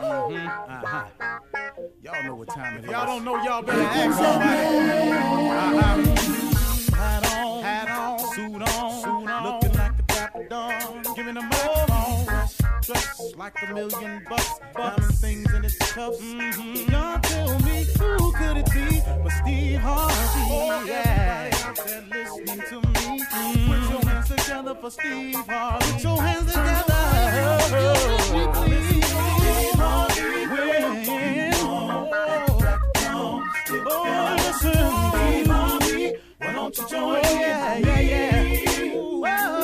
Mm-hmm. Uh-huh. Y'all know what time it is. Y'all don't know, y'all better ask somebody. Uh-huh. Hat on, hat on, suit on, suit on, looking like the dapper dawn, giving them all dressed like a million bucks, diamond things in its cuffs. Mm-hmm. Y'all tell me who could it be but Steve Harvey? Oh, yeah. Everybody out there listening to me, mm-hmm. put your hands together for Steve Harvey. Put your hands together. Why don't you join yeah, yeah, yeah. Ooh,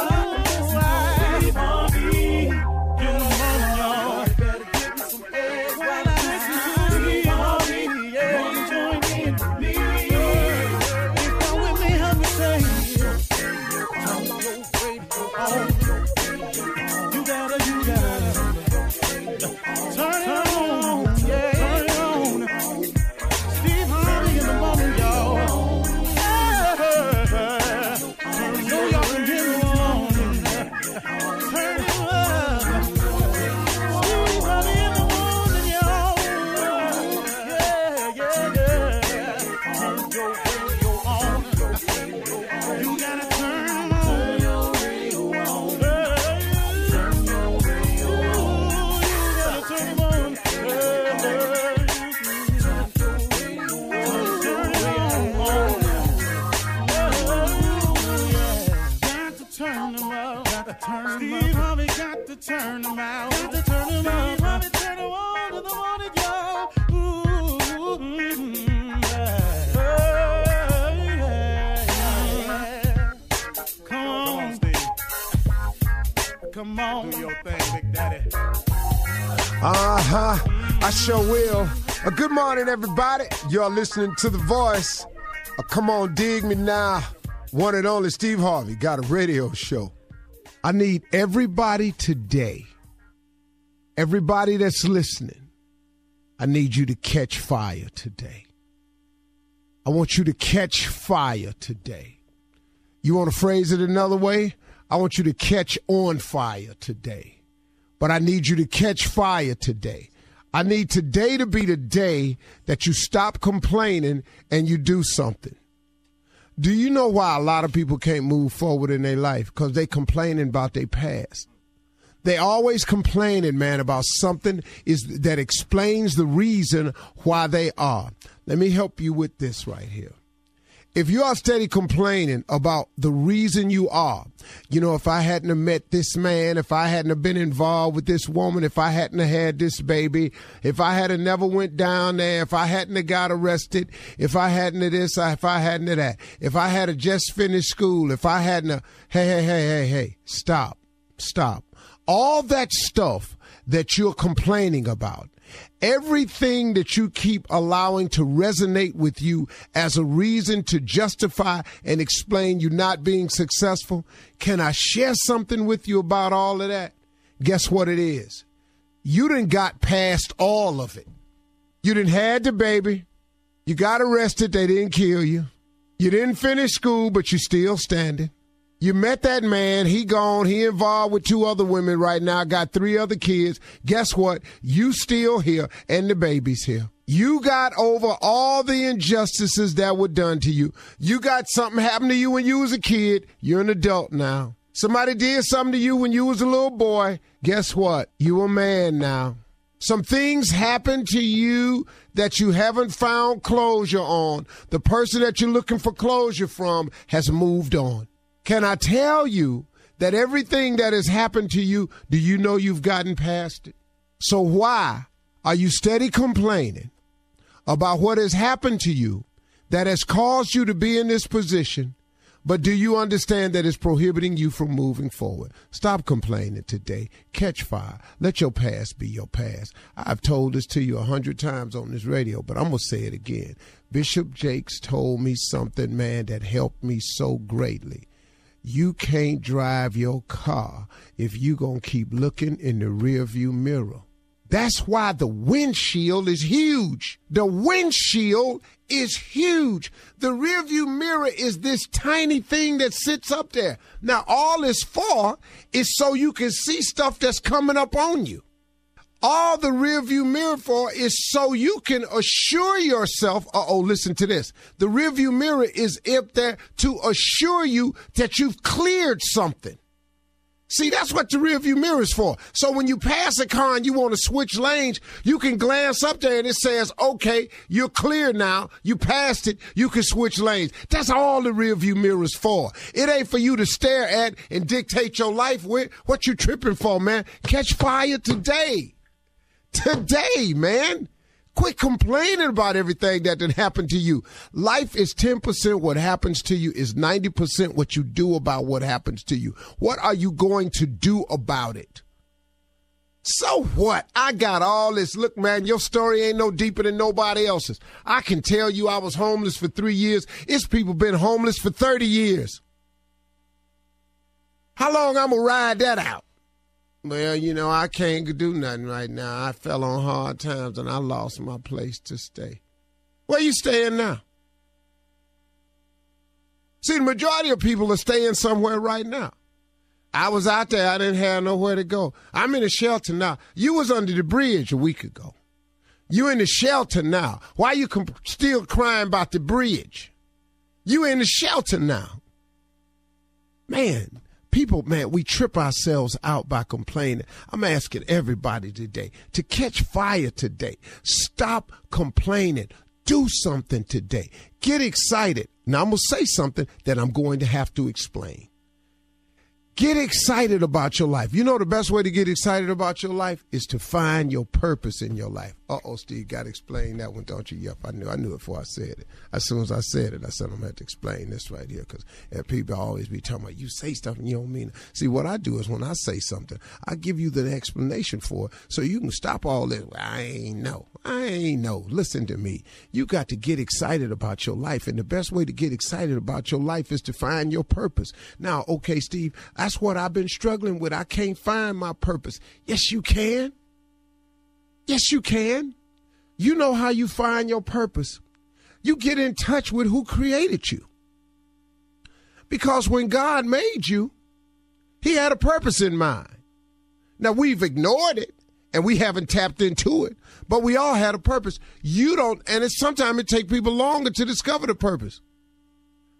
morning, everybody. You're listening to The Voice. Come on, dig me now. One and only Steve Harvey got a radio show. I need everybody today, everybody that's listening, I need you to catch fire today. I want you to catch fire today. You want to phrase it another way? I want you to catch on fire today. but I need you to catch fire today. I need today to be the day that you stop complaining and you do something. Do you know why a lot of people can't move forward in their life? Because they complaining about their past. They always complaining, man, about something is that explains the reason why they are. Let me help you with this right here if you are steady complaining about the reason you are, you know, if I hadn't have met this man, if I hadn't have been involved with this woman, if I hadn't have had this baby, if I had never went down there, if I hadn't have got arrested, if I hadn't have this, if I hadn't have that, if I had have just finished school, if I hadn't have, hey, hey, hey, hey, hey, stop, stop. All that stuff that you're complaining about Everything that you keep allowing to resonate with you as a reason to justify and explain you not being successful, can I share something with you about all of that? Guess what it is? You didn't got past all of it. You didn't had the baby. You got arrested. They didn't kill you. You didn't finish school, but you're still standing. You met that man. He gone. He involved with two other women right now. Got three other kids. Guess what? You still here, and the baby's here. You got over all the injustices that were done to you. You got something happen to you when you was a kid. You're an adult now. Somebody did something to you when you was a little boy. Guess what? You a man now. Some things happen to you that you haven't found closure on. The person that you're looking for closure from has moved on. Can I tell you that everything that has happened to you, do you know you've gotten past it? So why are you steady complaining about what has happened to you that has caused you to be in this position? But do you understand that it's prohibiting you from moving forward? Stop complaining today. Catch fire. Let your past be your past. I've told this to you a hundred times on this radio, but I'm going to say it again. Bishop Jakes told me something, man, that helped me so greatly you can't drive your car if you going to keep looking in the rearview mirror. That's why the windshield is huge. The windshield is huge. The rearview mirror is this tiny thing that sits up there. Now, all it's for is so you can see stuff that's coming up on you all the rearview mirror for is so you can assure yourself. Uh oh, listen to this. The rearview mirror is up there to assure you that you've cleared something. See, that's what the rearview mirror is for. So when you pass a car and you want to switch lanes, you can glance up there and it says, okay, you're clear now. You passed it. You can switch lanes. That's all the rearview mirror is for. It ain't for you to stare at and dictate your life with. What you tripping for, man? Catch fire today today, man. Quit complaining about everything that did happen to you. Life is 10% what happens to you is 90% what you do about what happens to you. What are you going to do about it? So what? I got all this. Look, man, your story ain't no deeper than nobody else's. I can tell you I was homeless for three years. It's people been homeless for 30 years. How long I'm gonna ride that out? Well, you know, I can't do nothing right now. I fell on hard times and I lost my place to stay. Where you staying now? See, the majority of people are staying somewhere right now. I was out there. I didn't have nowhere to go. I'm in a shelter now. You was under the bridge a week ago. You in the shelter now. Why you comp- still crying about the bridge? You in the shelter now. Man, people, man, we trip ourselves out by complaining. I'm asking everybody today to catch fire today. Stop complaining. Do something today. Get excited. Now, I'm going to say something that I'm going to have to explain. Get excited about your life. You know the best way to get excited about your life is to find your purpose in your life. Uh oh, Steve, got to explain that one, don't you? Yep, I knew. I knew it before I said it. As soon as I said it, I said I'm gonna have to explain this right here because people always be talking about you say stuff and you don't mean it. See, what I do is when I say something, I give you the explanation for it so you can stop all this. I ain't know. I ain't know. Listen to me. You got to get excited about your life. And the best way to get excited about your life is to find your purpose. Now, okay, Steve, that's what I've been struggling with. I can't find my purpose. Yes, you can. Yes, you can. You know how you find your purpose. You get in touch with who created you. Because when God made you, He had a purpose in mind. Now, we've ignored it and we haven't tapped into it, but we all had a purpose. You don't, and it's sometimes it takes people longer to discover the purpose.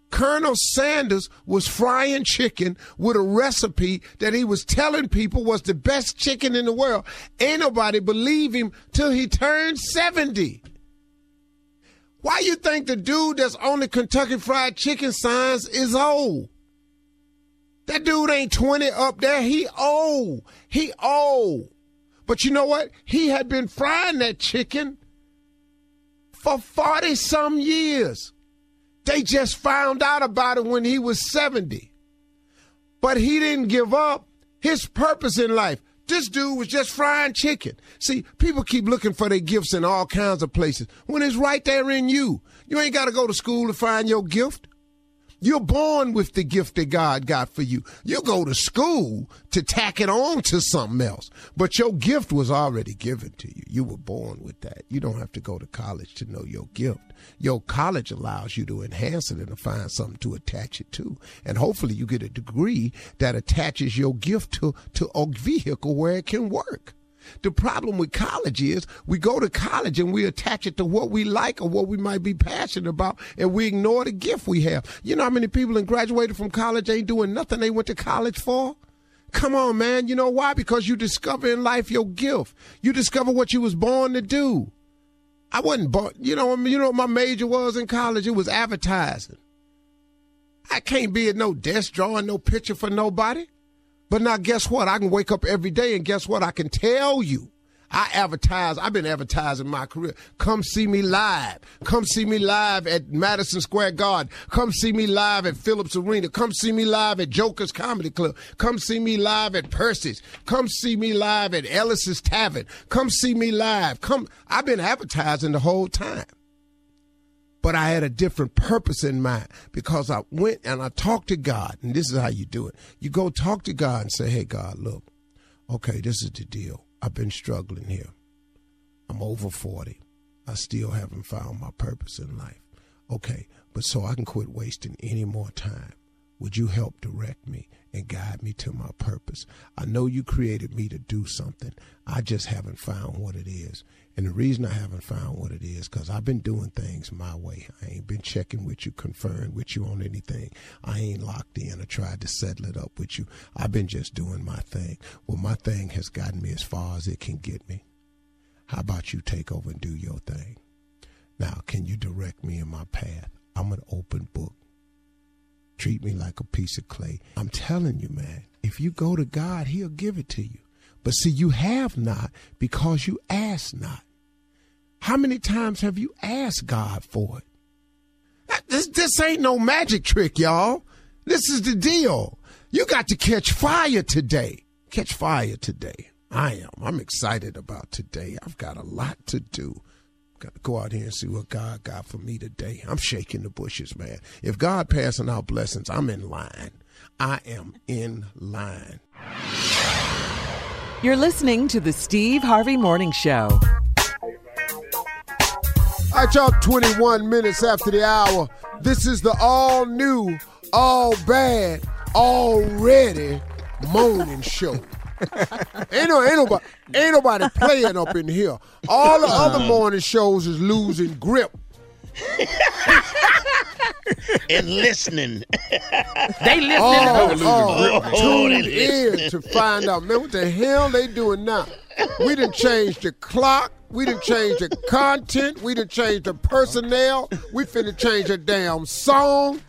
Colonel Sanders was frying chicken with a recipe that he was telling people was the best chicken in the world. Ain't nobody believe him till he turned 70. Why you think the dude that's on the Kentucky Fried Chicken signs is old? That dude ain't 20 up there. He old. He old. But you know what? He had been frying that chicken for 40 some years. They just found out about it when he was 70. But he didn't give up his purpose in life. This dude was just frying chicken. See, people keep looking for their gifts in all kinds of places when it's right there in you. You ain't got to go to school to find your gift. You're born with the gift that God got for you. You go to school to tack it on to something else. But your gift was already given to you. You were born with that. You don't have to go to college to know your gift. Your college allows you to enhance it and to find something to attach it to. And hopefully you get a degree that attaches your gift to, to a vehicle where it can work. The problem with college is we go to college and we attach it to what we like or what we might be passionate about, and we ignore the gift we have. You know how many people that graduated from college ain't doing nothing they went to college for? Come on, man. You know why? Because you discover in life your gift. You discover what you was born to do. I wasn't born. You know, you know what my major was in college? It was advertising. I can't be at no desk drawing no picture for nobody. But now, guess what? I can wake up every day and guess what? I can tell you. I advertise. I've been advertising my career. Come see me live. Come see me live at Madison Square Garden. Come see me live at Phillips Arena. Come see me live at Joker's Comedy Club. Come see me live at Percy's. Come see me live at Ellis's Tavern. Come see me live. Come. I've been advertising the whole time but I had a different purpose in mind because I went and I talked to God, and this is how you do it. You go talk to God and say, Hey, God, look, okay, this is the deal. I've been struggling here. I'm over 40. I still haven't found my purpose in life. Okay, but so I can quit wasting any more time. Would you help direct me and guide me to my purpose? I know you created me to do something. I just haven't found what it is. And the reason I haven't found what it is, because I've been doing things my way. I ain't been checking with you, conferring with you on anything. I ain't locked in or tried to settle it up with you. I've been just doing my thing. Well, my thing has gotten me as far as it can get me. How about you take over and do your thing? Now, can you direct me in my path? I'm an open book. Treat me like a piece of clay. I'm telling you, man, if you go to God, He'll give it to you. But see, you have not because you ask not. How many times have you asked God for it? This, this ain't no magic trick, y'all. This is the deal. You got to catch fire today. Catch fire today. I am. I'm excited about today. I've got a lot to do. Got to go out here and see what God got for me today. I'm shaking the bushes, man. If God passing out blessings, I'm in line. I am in line. You're listening to the Steve Harvey Morning Show. All right, y'all, 21 minutes after the hour. This is the all new, all bad, already morning show. ain't, no, ain't, nobody, ain't nobody playing up in here. All the other uh. morning shows is losing grip. and listening. They listening. Oh, to oh, Oh, tune they in to find out, man, what the hell they doing now? We didn't change the clock. We didn't change the content. We didn't change the personnel. We finna change the damn song.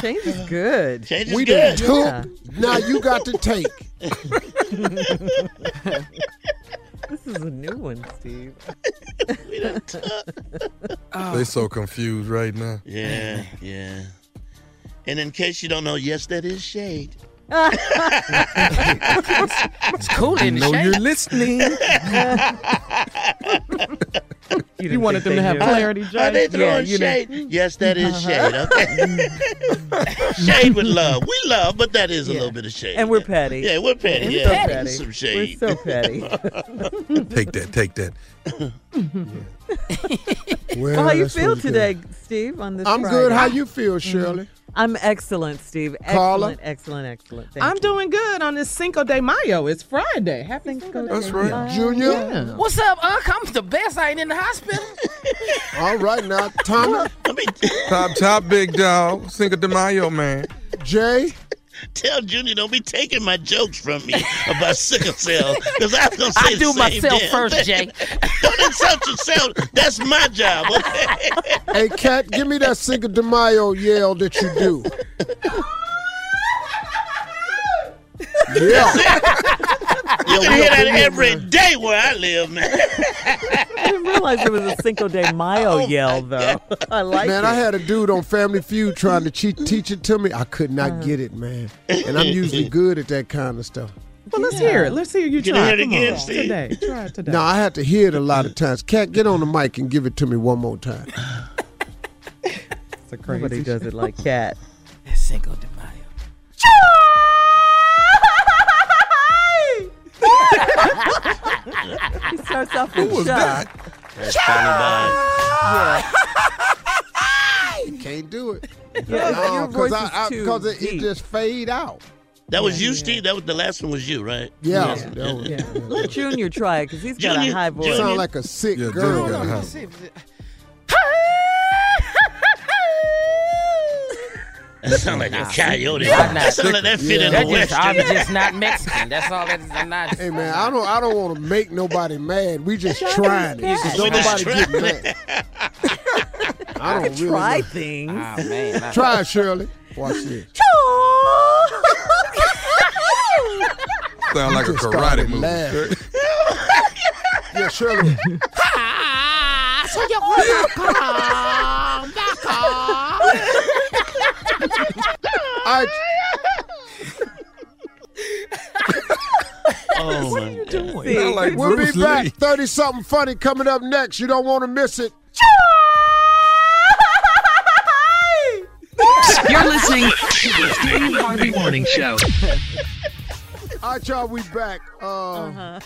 Change is good. Change is We done good. took. Yeah. Now you got to take. This is a new one, Steve. They so confused right now. Yeah, yeah. And in case you don't know, yes, that is shade. It's cool in the know shade. you're listening. You, You wanted them to have clarity, Are they Jay. throwing you know- shade? Yes, that is uh-huh. shade. Okay. shade with love. We love, but that is a little bit of shade. And we're petty. Yeah, we're petty. We're yeah, so petty. is some We're shade. so petty. take that, take that. Well, well, how you feel what it today, Steve? On this. I'm Friday? good. How you feel, Shirley? Mm. I'm excellent, Steve. Carla? Excellent, excellent, excellent. Thank I'm you. doing good on this Cinco de Mayo. It's Friday. Happy Cinco de That's Mayo. right. Junior? Yeah. What's up, Unc? I'm the best. I ain't in the hospital. All right now, Tommy, Top, top, big dog. Cinco de Mayo, man. Jay. Tell Junior don't be taking my jokes from me about sickle cell because I was gonna say I the do same myself damn first, thing. Jay. don't insult yourself. That's my job. Okay. Hey, Cat, give me that Cinco de Mayo yell that you do. Yeah. You can hear that every day where I live, man. I didn't realize it was a Cinco de Mayo Oh, yell, though. I like Man, it. I had a dude on Family Feud trying to cheat, teach it to me. I could not uh. get it, man. And I'm usually good at that kind of stuff. Well, let's hear it. Let's hear you Can try. It again, on. Steve? Today. Try it today. No, I had to hear it a lot of times. Cat, get on the mic and give it to me one more time. It's a crazy Nobody does it like Cat. It's Cinco de Mayo. He starts off Who with was Chuck. that? That's funny, bud. Can't do it. Yeah, No, your 'cause voice I- is I- too 'cause it, it just fade out. That was you, Steve. That was the last one. Was you, right? Yeah. Yes. that was- Yeah. Let Junior try it because he's got Junior- a high voice. Junior- Sound like a sick Yeah, girl. That sound like a coyote. I'm not- That sound like that fit in That the just, I'm western. just not Mexican. That's all that is. I'm not. Hey man, I don't I don't want to make nobody mad. We just trying it. Cat. Don't just nobody get mad. I don't really Try know. things. Oh, man. I- Try it, Shirley. Watch this. Sound like a karate started movie. yeah, Shirley. So you wanna come back I, Oh my god. Sound like we'll Bruce be back. Lee. 30 something funny coming up next. You don't want to miss it. You're listening to the Steve Harvey Morning Show. All right, y'all, we back. Uh, Uh-huh.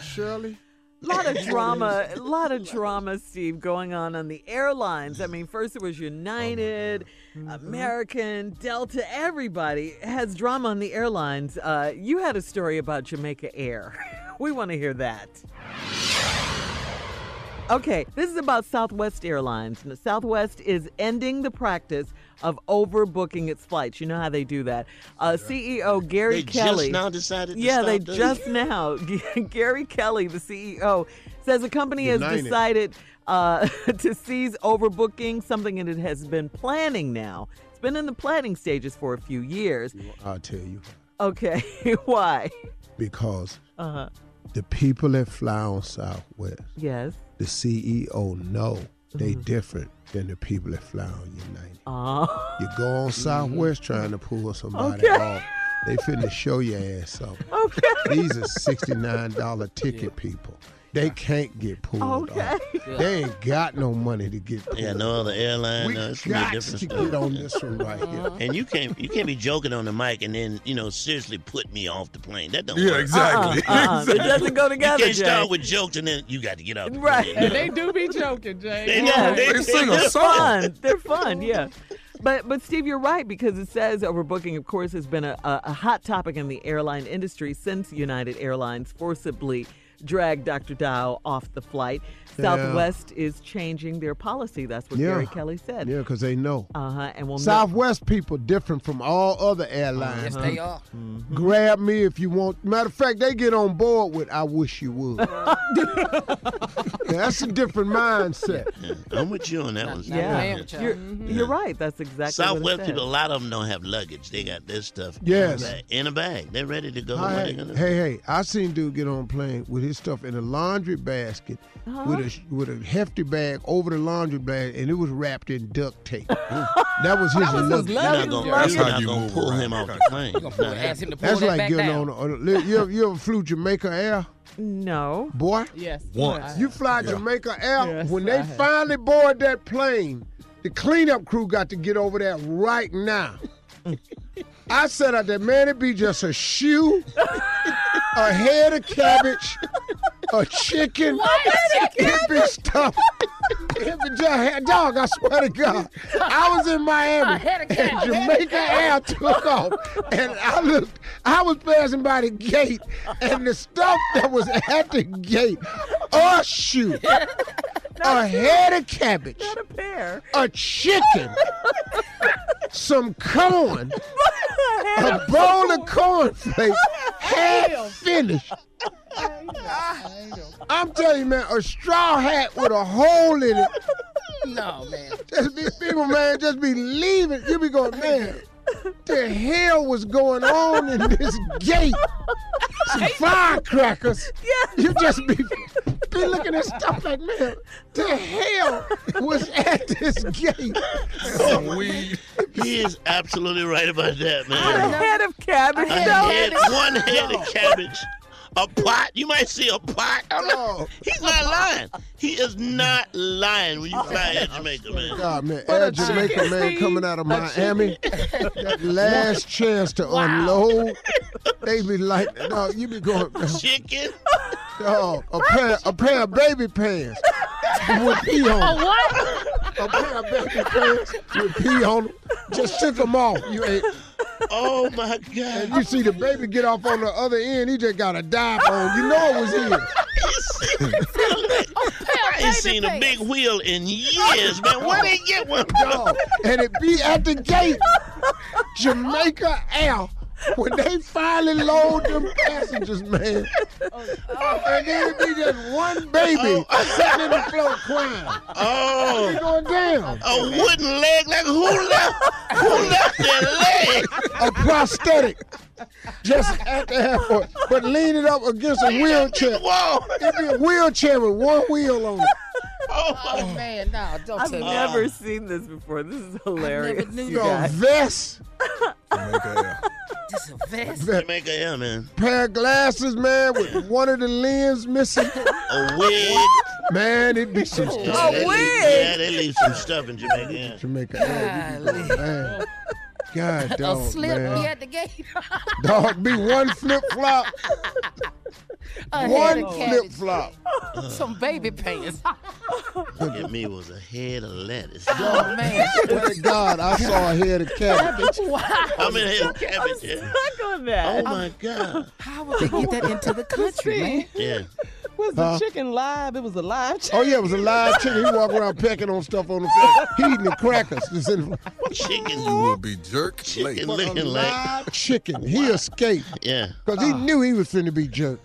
Shirley? A lot of drama, a lot of drama, Steve, going on on the airlines. I mean, first it was United, American, Delta, everybody has drama on the airlines. Uh, you had a story about Jamaica Air. we want to hear that. Okay, this is about Southwest Airlines. Southwest is ending the practice of overbooking its flights. You know how they do that. Uh, CEO Gary They Kelly. just now decided to yeah, they doing just now. Gary Kelly, the CEO, says the company has decided uh, to cease overbooking, something that it has been planning now. It's been in the planning stages for a few years. I'll tell you. Okay, why? Because Uh huh. the people that fly on Southwest, Yes. the CEO know they Mm-hmm. different than the people that fly on United. Oh. You go on Southwest trying to pull somebody Okay. off, they finna show your ass up. Okay. These are $69 ticket people. They can't get pulled Okay. off. They ain't got no money to get pulled Yeah, no other airline. We no, it's gonna be a got different to story. get on this one right here. Uh-huh. And you can't you can't be joking on the mic and then you know seriously put me off the plane. That don't Yeah, work. exactly. Uh-uh. uh-uh. It doesn't go together. You together, can't Jay. start with jokes and then you got to get off the Right. plane. And they do be joking, Jay. They- Yeah, they- They sing a They're song. fun. They're fun, yeah. But but Steve, you're right because it says overbooking, of course, has been a, a, a hot topic in the airline industry since United Airlines forcibly dragged Dr. Dao off the flight. Yeah. Southwest is changing their policy. That's what Yeah. Gary Kelly said. Yeah, because they know. Uh huh. And we'll Southwest people different from all other airlines. Yes, they are. Grab me if you want. Matter of fact, they get on board with "I wish you would." Yeah, that's a different mindset. Yeah, I'm with you on that one. Steve. Yeah, y'all. you're, you're right. That's exactly what Southwest it people, a lot of them don't have luggage. They got this stuff Yes. in a bag- in a bag. They're ready to go. What Hey, hey, hey! I seen dude get on plane with his stuff in a laundry basket with a with a hefty bag over the laundry bag, and it was wrapped in duct tape. that was his luggage. You're not gonna, That's you're how you gonna pull him the off the plane. You gonna ask him to pull That's like back getting down. on. A, you, ever, you ever flew Jamaica Air, No. boy? Yes. Once. You fly Jamaica Air. Yes, when they finally board that plane, the cleanup crew got to get over there right now. I said out there, man, it be just a shoe, a head of cabbage, a chicken. It be stuff. if it just had dog, I swear to God, I was in Miami A and. Jamaica Air took off, and I looked. I was passing by the gate, and the stuff that was at the gate, oh shoot, a head of cabbage, Not a pear. a chicken, some corn, a bowl of cornflakes, half finished. I'm telling you, man, a straw hat with a hole in it. No, man. Just be people, man, just be leaving. You be going, man. The hell was going on in this gate? Some firecrackers. Yeah. You just be be looking at stuff like, man, the hell was at this gate? Some weed. He is absolutely right about that, man. A man. head of cabbage. A head, one head of cabbage. A pot. You might see a pot. I'm not- Oh, he's not lying. He is not lying when you fly in Jamaica, man. God, man, Air Jamaica, man, coming out of Miami. That last chance to unload, they be like, no, you be going, Chicken. dog, a pair, a pair of baby pants with pee on them. What? A pair of baby pants with pee on them. Just took them off. You ain't, Oh my and God. you see the baby get off on the other end. He just got a dive on. You know it was his. Oh, I ain't seen a big wheel in years, man. Where they get one from? Dog. And it be at the gate. Jamaica Air. When they finally load them passengers, man. Oh, oh. And then it be just one baby oh. sitting in the floor crying. They Oh, going down. a wooden leg. Like who left? Who left their leg? A prosthetic. Just at the airport. But leaning up against a wheelchair. Whoa. It'd be a wheelchair with one wheel on it. Oh, Oh, man, no, don't I've tell me. never seen this before. This is hilarious. knew you You know, guys. vest, Jamaica Air. This is a vest. Jamaica, yeah, man. pair of glasses, man, with one of the lens missing. A wig. Man, it be some stuff. They leave- wig? Yeah, they leave some stuff in Jamaica. Yeah. Jamaica. Air, you be. God, A dog, slip man. be at the gate. Dog, be one flip flop. One flip flop. Some baby pants. Look at me was a head of lettuce. Oh, man. Swear to God, I saw a head of cabbage. wow. I'm in head of cabbage. Yeah. Stuck on Oh my God. How would they get that into the country, man? Yeah. Was the Huh? chicken live? It was a live chicken. Oh yeah, it was a live chicken. He walk around pecking on stuff on the floor. He eating the crackers. Just in Chicken. You will be jerked Chicken late. a looking like. live chicken. He escaped Yeah. because he ah. knew he was finna be jerked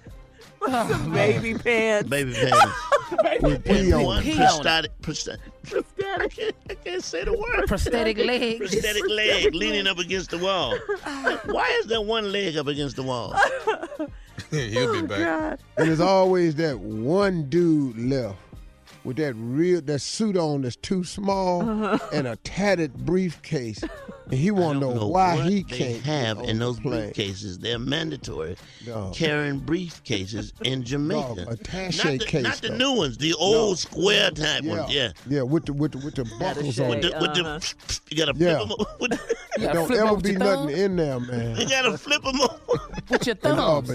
Some ah, baby pants. Baby pants. with pee on. One him. On prosthetic. prosthetic. I can't, I can't say the word. Prosthetic legs. Prosthetic leg leaning up against the wall. Why is there one leg up against the wall? He'll be back. God. And there's always that one dude left with that real that suit on that's too small and a tattered briefcase. And he I want to don't know, know why what he they can't have get in those the plane. briefcases. They're mandatory. Dog. Carrying briefcases in Jamaica. Dog, attache not the, case, not the though. new ones, the old square type Yeah, ones. Yeah. yeah, with the with the with the buckles on. With the, with Uh-huh. the, you gotta flip Yeah. them over. With, You gotta Don't flip ever over be nothing thumb in there, man. you gotta flip them over. with your And, uh,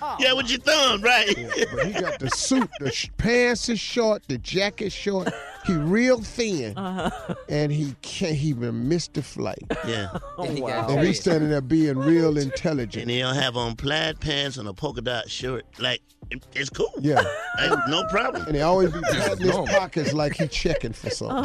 thumbs. but, yeah, with your thumb, right? but he got the suit, the sh- pants is short, the jacket short. He real thin, uh-huh. and he can't even miss the flight. yeah. Oh, then he got And he's standing there being real intelligent. And intelligent. he'll have on plaid pants and a polka dot shirt. Like, it- it's cool. Yeah, Like, no problem. and he always be patting his pockets like he checking for something.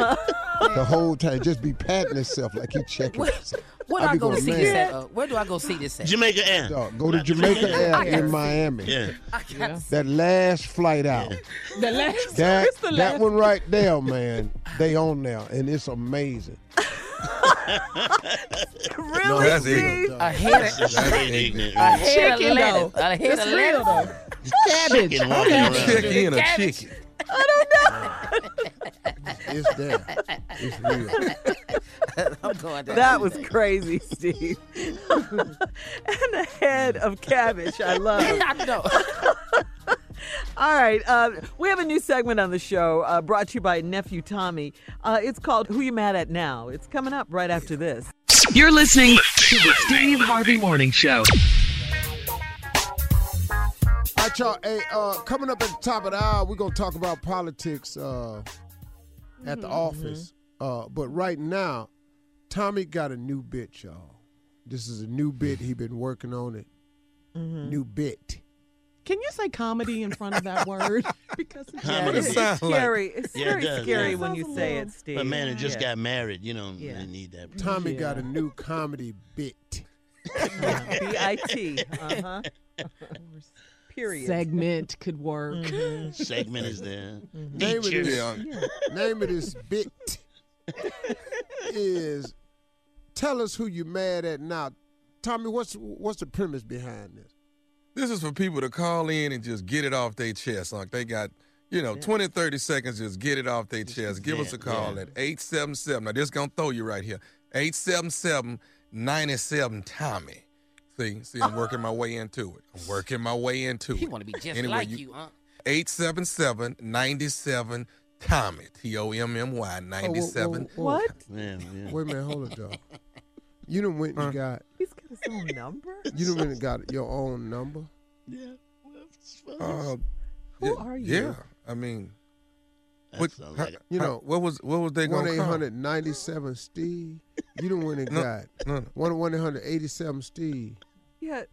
The whole time, just be patting himself like he checking for something. Where do I I be go to see this at? Uh, where do I go see this at? Jamaica Air. Dog, go to Jamaica Air in Miami. Yeah. That last flight out. The last. That it's the that last. one right there, man. They on there, and it's amazing. Really, that's Steve? ignorant. A head of, That's straight ignorant. a head of Chicken, lettuce. Though. A head It's of real, lettuce. though. Cabbage. Chicken walking around. Chicken, a Cabbage. chicken. It's there. It's real. I'm going down. That was crazy, Steve. and a head of cabbage. I love it. I know. All right. Uh, we have a new segment on the show uh, brought to you by Nephew Tommy. Uh, it's called Who You Mad At Now? It's coming up right after this. You're listening to the Steve Harvey Morning Show. All right, y'all. Hey, uh, coming up at the top of the hour, we're gonna talk about politics. Uh, at the Mhm. office. Uh, but right now, Tommy got a new bit, y'all. This is a new bit. He been working on it. Mm-hmm. New bit. Can you say comedy in front of that word? because it's Yeah, Comedy. it's It sounds like- scary. It's Yeah, it very does, scary yeah. when you say little- it, Steve. But man, it just Yeah. got married. You don't Yeah. really need that. Tommy got a new comedy bit. B I T. Uh huh. Period. segment could work. Mhm. Segment is there. Name of Feature. this, name of this bit is tell us who you mad at now. Tommy, what's what's the premise behind this? This is for people to call in and just get it off their chest. Like they got, you know, 20, 30 seconds, just get it off their chest. Give us a call yeah. at 877. Now, this going to throw you right here. 877 97 Tommy. See, see, I'm working my way into it. I'm working my way into He it. want to be just Anyway, like you- you, huh? 877 97 Tommy. T O M M Y 97. whoa, whoa. What? Yeah, yeah. Wait a minute, hold it, dog. You done went and got He's got his own number. you done went and got your own number. Yeah. well, it's fun. Uh, Who yeah, are you? Yeah, I mean, That what, how- like You know, what was what was they One going eight to call? hundred ninety seven Steve. You done went and No, got no, no. one one eight hundred eighty seven Steve. Yeah.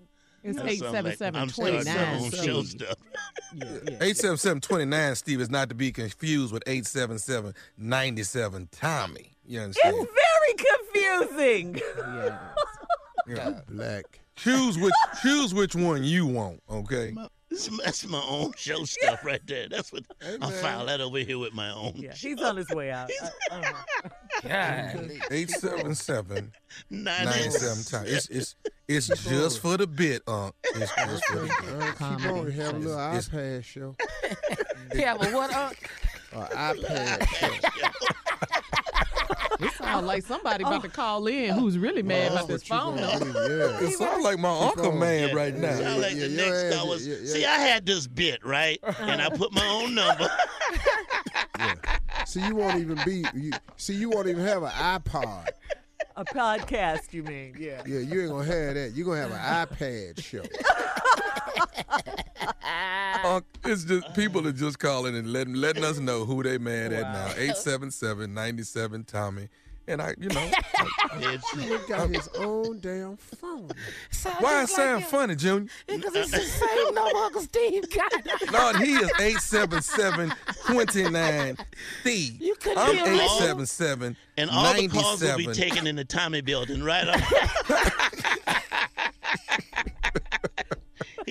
It's That eight like- seven I'm twenty starting my nine. own show stuff. Yeah, yeah. 877-29 Steve is not to be confused with 877-97 Tommy. You understand? It's very confusing. yeah. Yeah. Black. Choose which choose which one you want, okay? That's my- my own show stuff right there. That's what I'll file that over here with my own. Yeah, he's on his way out. God. 877 97 Tommy. It's it's it's just for the bit, uh. It's just for the bit. All right, keep on. Have a little It's- iPad show. Yeah, but what? Uh, Uh, iPad show. It sounds like somebody about oh. to call in oh. who's really mad about this phone you number. Yeah. It sounds like my uncle on. man right now. Sound like Yeah, the next yeah, was. yeah, yeah. See, I had this bit right, and I put my own number. See, you won't even be. You, see, you won't even have an iPod. A podcast, you mean? Yeah. Yeah, you ain't gonna have that. You're gonna have an iPad show. Unc, uh, it's just people are just calling and letting letting us know who they mad at now. 877-97 Tommy. And I, you know, It's, He got his own damn phone. why it sound funny, Junior? Because it's the same number Uncle Steve got. No, he is 877-29 Steve. You couldn't I'm be 877 and all the calls will be 97. taken in the Tommy building, right?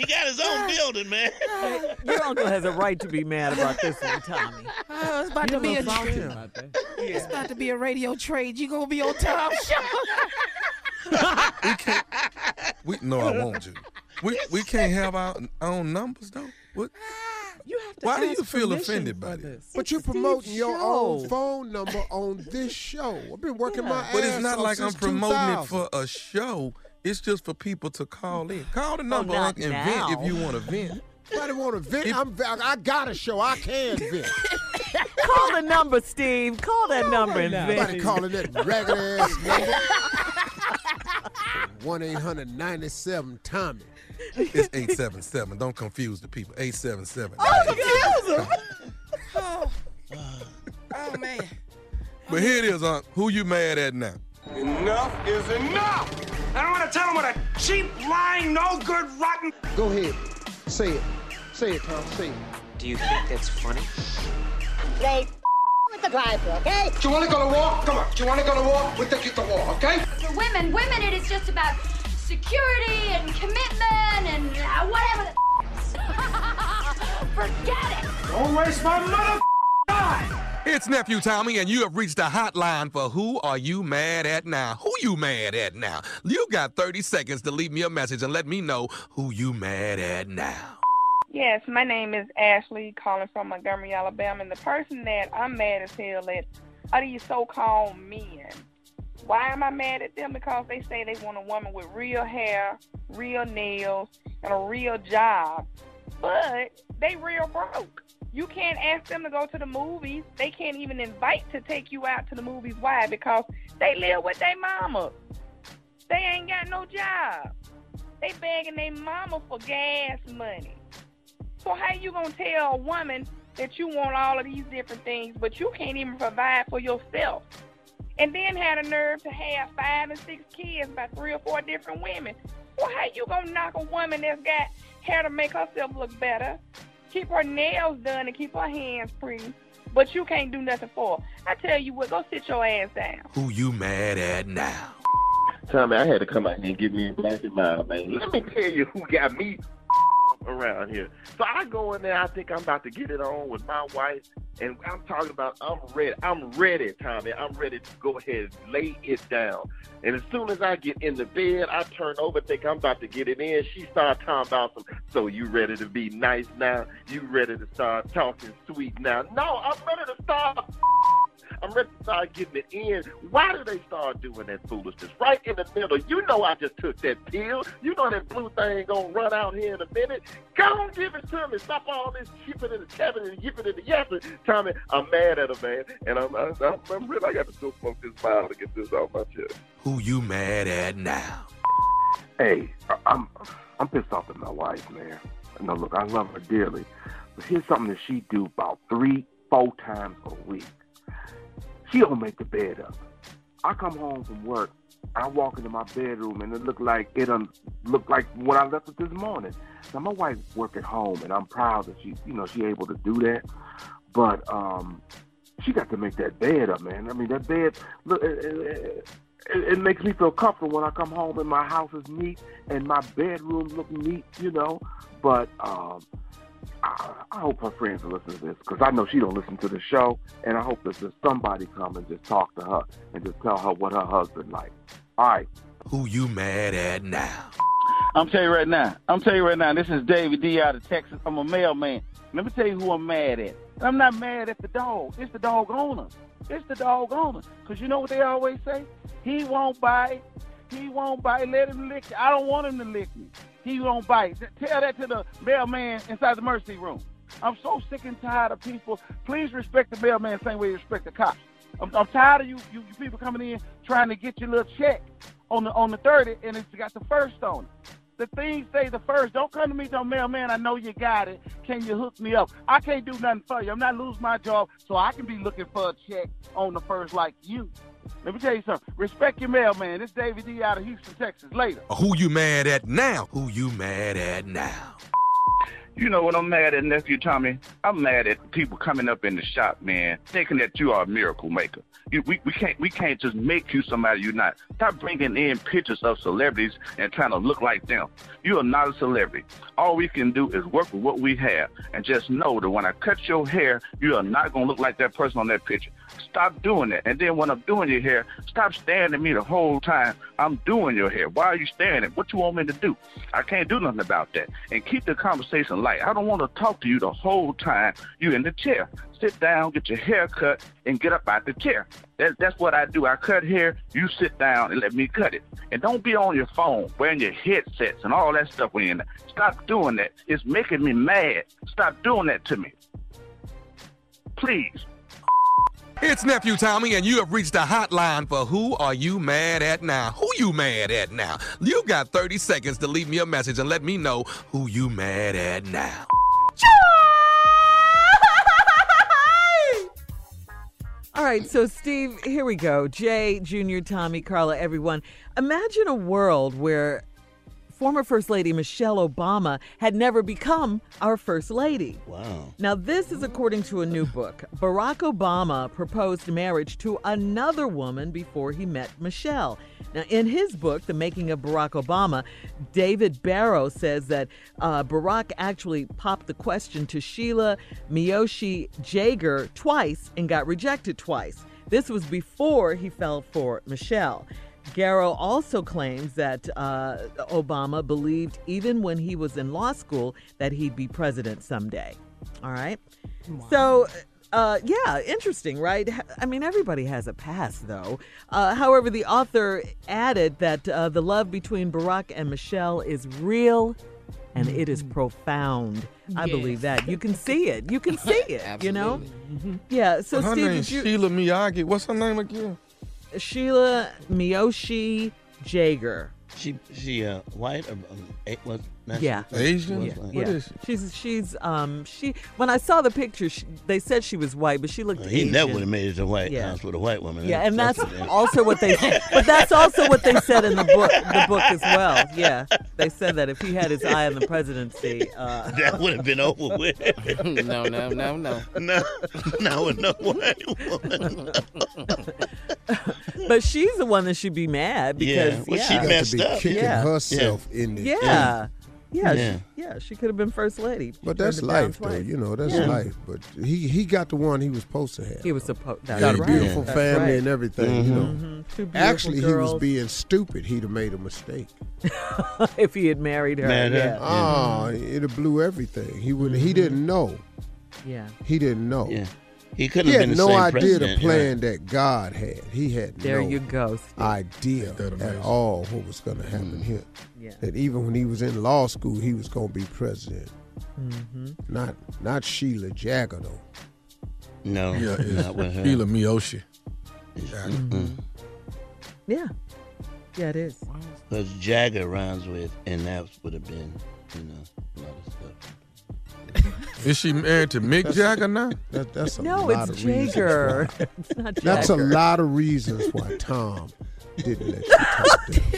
On. he got his own building, man. Your uncle has a right to be mad about this one, Tommy. Oh, it's about to be a Salty about that. it's about to be a radio trade. You gonna be on Tom show? We can't. We no, I won't, Junior. We we can't have our own numbers though. What? You have to Why do you feel offended by for this? But you're promoting your own phone number on this show. I've been working my ass But it's not like I'm promoting it for a show. It's just for people to call in. Call the oh, number not Unc, and now. vent if you want to vent. Nobody want to vent. I'm, I got a show. I can vent. Call the number, Steve. Call that number and Nobody vent. calling that ragged ass number. One eight hundred ninety seven Tommy. It's 877. Don't confuse the people. 877. Oh, oh man. But here it is, Unc. Who you mad at now? Enough is enough! I don't want to tell him what a cheap, lying, no good, rotten. Go ahead. Say it. Say it, Tom. Say it. Do you think that's funny? They with the driver, okay? Do you want to go to war? Come on. Do you want to go to war? We'll take you to war, okay? For women, women, it is just about security and commitment and uh, whatever the Forget it. Don't waste my mother It's Nephew Tommy, and you have reached the hotline for Who Are You Mad At Now? Who you mad at now? You got 30 seconds to leave me a message and let me know who you mad at now. Yes, my name is Ashley, calling from Montgomery, Alabama, and the person that I'm mad as hell at are these so-called men. Why am I mad at them? Because they say they want a woman with real hair, real nails, and a real job, but they real broke. You can't ask them to go to the movies. They can't even invite to take you out to the movies. Why? Because they live with their mama. They ain't got no job. They begging their mama for gas money. So how you gonna tell a woman that you want all of these different things, but you can't even provide for yourself. And then had a nerve to have five and six kids by three or four different women. Well, how you gonna knock a woman that's got hair to make herself look better, keep her nails done, and keep her hands pretty, but you can't do nothing for her? I tell you what, go sit your ass down. Who you mad at now? Tommy, I had to come out here and give me a glass of mile, man. Let me tell you who got me around here. So I go in there, I think I'm about to get it on with my wife, and I'm talking about I'm ready. I'm ready, Tommy. I'm ready to go ahead and lay it down. And as soon as I get in the bed, I turn over, think I'm about to get it in. She starts talking about some, so you ready to be nice now? You ready to start talking sweet now? No, I'm ready to start I'm ready to start getting it in. Why do they start doing that foolishness? Right in the middle. You know I just took that pill. You know that blue thing gonna run out here in a minute. Go on, give it to me. Stop all this chipping and tapping and yipping and yapping. Tommy, I'm mad at a man. And I'm, I'm, I'm really, I got to go smoke this mile to get this off my chest. Who you mad at now? Hey, I- I'm I'm pissed off at my wife, man. No, look, I love her dearly, but here's something that she do about three, four times a week. She don't make the bed up. I come home from work, I walk into my bedroom, and it look like it um look like when I left it this morning. Now my wife work at home, and I'm proud that she, you know, she able to do that. But um, she got to make that bed up, man. I mean, that bed look. It, it, it, it makes me feel comfortable when I come home and my house is neat and my bedroom look neat, you know. But um, I, I hope her friends will listen to this because I know she don't listen to the show, and I hope that there's somebody come and just talk to her and just tell her what her husband like. All right. Who you mad at now? I'm telling you right now. I'm telling you right now. This is David D out of Texas. I'm a mailman. Let me tell you who I'm mad at. I'm not mad at the dog. It's the dog owner. It's the dog owner. Cause you know what they always say? He won't bite. He won't bite. Let him lick you. I don't want him to lick me. He won't bite. Tell that to the mailman inside the mercy room. I'm so sick and tired of people. Please respect the mailman the same way you respect the cops. I'm, I'm tired of you, you, you people coming in trying to get your little check on the on the 30 and it's got the first on it. The things say the first. Don't come to me, tell mailman, I know you got it. Can you hook me up? I can't do nothing for you. I'm not losing my job, so I can be looking for a check on the first like you. Let me tell you something. Respect your mailman. This David D out of Houston, Texas. Later. Who you mad at now? Who you mad at now? You know what I'm mad at, nephew Tommy? I'm mad at people coming up in the shop, man, thinking that you are a miracle maker. You, we, we can't we can't just make you somebody you're not. Stop bringing in pictures of celebrities and trying to look like them. You are not a celebrity. All we can do is work with what we have, and just know that when I cut your hair, you are not gonna look like that person on that picture. Stop doing that. And then when I'm doing your hair, stop staring at me the whole time I'm doing your hair. Why are you staring at? What you want me to do? I can't do nothing about that. And keep the conversation light. I don't want to talk to you the whole time you in the chair. Sit down, get your hair cut, and get up out the chair. That, that's what I do. I cut hair, you sit down and let me cut it. And don't be on your phone wearing your headsets and all that stuff when there. Stop doing that. It's making me mad. Stop doing that to me. Please. It's Nephew Tommy, and you have reached the hotline for Who Are You Mad At Now? Who you mad at now? You got 30 seconds to leave me a message and let me know who you mad at now. All right, so Steve, here we go. Jay, Junior, Tommy, Carla, everyone. Imagine a world where former First Lady Michelle Obama had never become our First Lady. Wow. Now, this is according to a new book. Barack Obama proposed marriage to another woman before he met Michelle. Now, in his book, The Making of Barack Obama, David Garrow says that uh, Barack actually popped the question to Sheila Miyoshi Jager twice and got rejected twice. This was before he fell for Michelle. Garrow also claims that uh, Obama believed, even when he was in law school, that he'd be president someday. All right. So, uh, yeah, interesting, right? I mean, everybody has a past, though. Uh, however, the author added that uh, the love between Barack and Michelle is real and it is profound. I believe that. You can see it. You can see it, you know? Yeah. So, her Steve, name's did you- Sheila Miyagi. What's her name again? Sheila Miyoshi Jager. She she uh um, eh, was That's yeah, Asian? Yeah, What yeah. is she? She's she's um she. When I saw the picture, she, they said she was white, but she looked. He Asian. never would have made it to White Yeah. House with a white woman. Yeah, and that's what they- also what they. But that's also what they said in the book. The book as well. Yeah, they said that if he had his eye on the presidency, uh, that would have been over with. no, no, no, no. no, no, with no white woman. but she's the one that should be mad because Yeah, well, she yeah, messed to be up. kicking Yeah. herself in the yeah, yeah, Yeah. She, yeah. She could have been first lady. She But that's it down life, though. You know, that's Yeah. life. But he he got the one he was supposed to have. He was supposed. That's got a right. beautiful That's family right. and everything. You know, Mhm. Two beautiful actually, he was being stupid. He'd have made a mistake. if he had married her. Married her. yeah. Oh, it'd have blew everything. He would. He mm-hmm. didn't know. Yeah. He didn't know. Yeah. He couldn't He have had been the no same idea president. the plan that God had. He had There no you go. Steve. idea at all what was going to hmm. happen here. Yeah. That even when he was in law school, he was going to be president. Mm-hmm. Not not Sheila Jagger though. No, Yeah, not with her. Sheila Miyoshi. Mm-mm. Mm-hmm. Yeah. Yeah, it is. Because Jagger rhymes with, and that would have been, you know, a lot of stuff. Is she married to Mick Jagger now? That, that's a No, lot it's of reasons Jagger. why- It's not That's a lot of reasons why Tom didn't let you talk to him.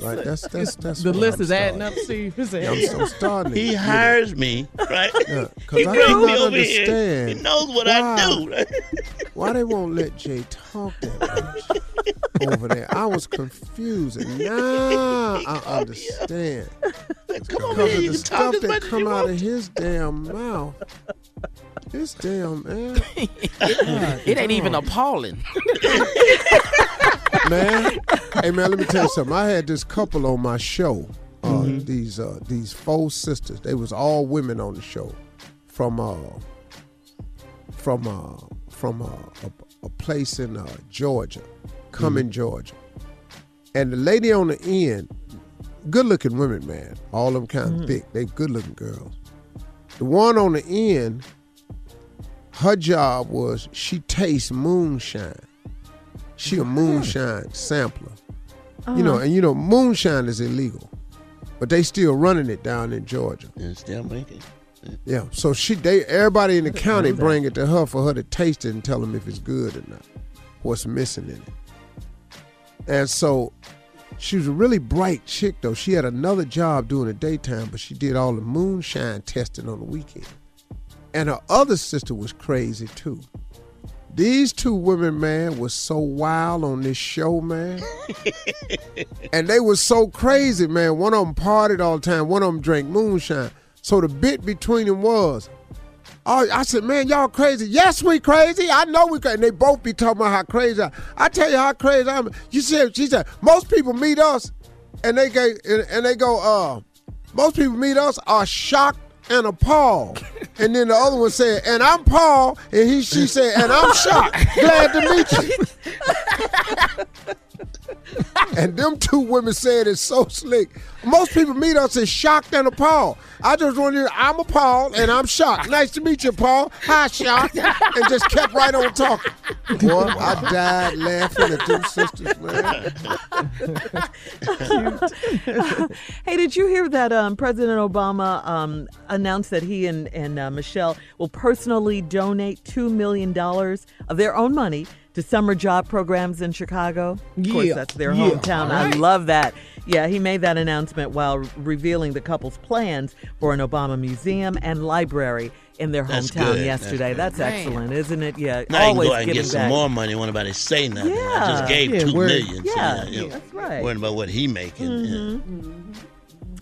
Right? That's that's that's the list I'm is adding up, Steve. It's I'm, adding I'm starting. to He get it. hires me, right? Yeah, 'cause he I brings do me not over here. understand He knows what why- I do. Why they won't let Jay talk that much over there? I was confused, and now I understand. Come on, Because man, of you the talk stuff as that much come out of his damn mouth. This damn man. It ain't even appalling. man. Hey man, let me tell you something. I had this couple on my show. Uh, Mm-hmm. These uh, these four sisters. They was all women on the show, from uh, from uh, from uh, a, a place in uh, Georgia, Cumming, Georgia. And the lady on the end, good looking women, man. All of them kind of mm-hmm. thick. They good looking girls. The one on the end, her job was she tastes moonshine. She a moonshine sampler. You know, uh-huh. and you know, moonshine is illegal, but they still running it down in Georgia. And still making. Yeah, so she, they, everybody in the county bring it to her for her to taste it and tell them if it's good or not, what's missing in it. And so, she was a really bright chick though. She had another job during the daytime, but she did all the moonshine testing on the weekend. And her other sister was crazy too. These two women, man, was so wild on this show, man. and they was so crazy, man. One of them partied all the time. One of them drank moonshine. So the bit between them was, oh, I said, man, y'all crazy. Yes, we crazy. I know we crazy. And they both be talking about how crazy. I, I tell you how crazy I'm. You said, she said, most people meet us, and they go, and, and they go, uh, most people meet us are shocked and appalled. And then the other one said, and I'm Paul, and he she said, and I'm shocked. Glad to meet you. and them two women said it's so slick. Most people meet us as shocked and appalled. I just want you, I'm appalled and I'm shocked. Nice to meet you, Paul. Hi, shocked. And just kept right on talking. Boy, I died laughing at them sisters, man. hey, did you hear that um, President Obama um, announced that he and, and uh, Michelle will personally donate $2 million of their own money to summer job programs in Chicago? Of course, Yeah, that's their yeah. hometown. I love that. Yeah, he made that announcement while revealing the couple's plans for an Obama museum and library in their That's hometown good. yesterday. That's That's, good. excellent, isn't it? Yeah, Now you can always go out and get some back. more money when nobody say nothing. I just gave Yeah, two word. million. so, Yeah, you know, that's right. Worrying about what he making. Mm-hmm.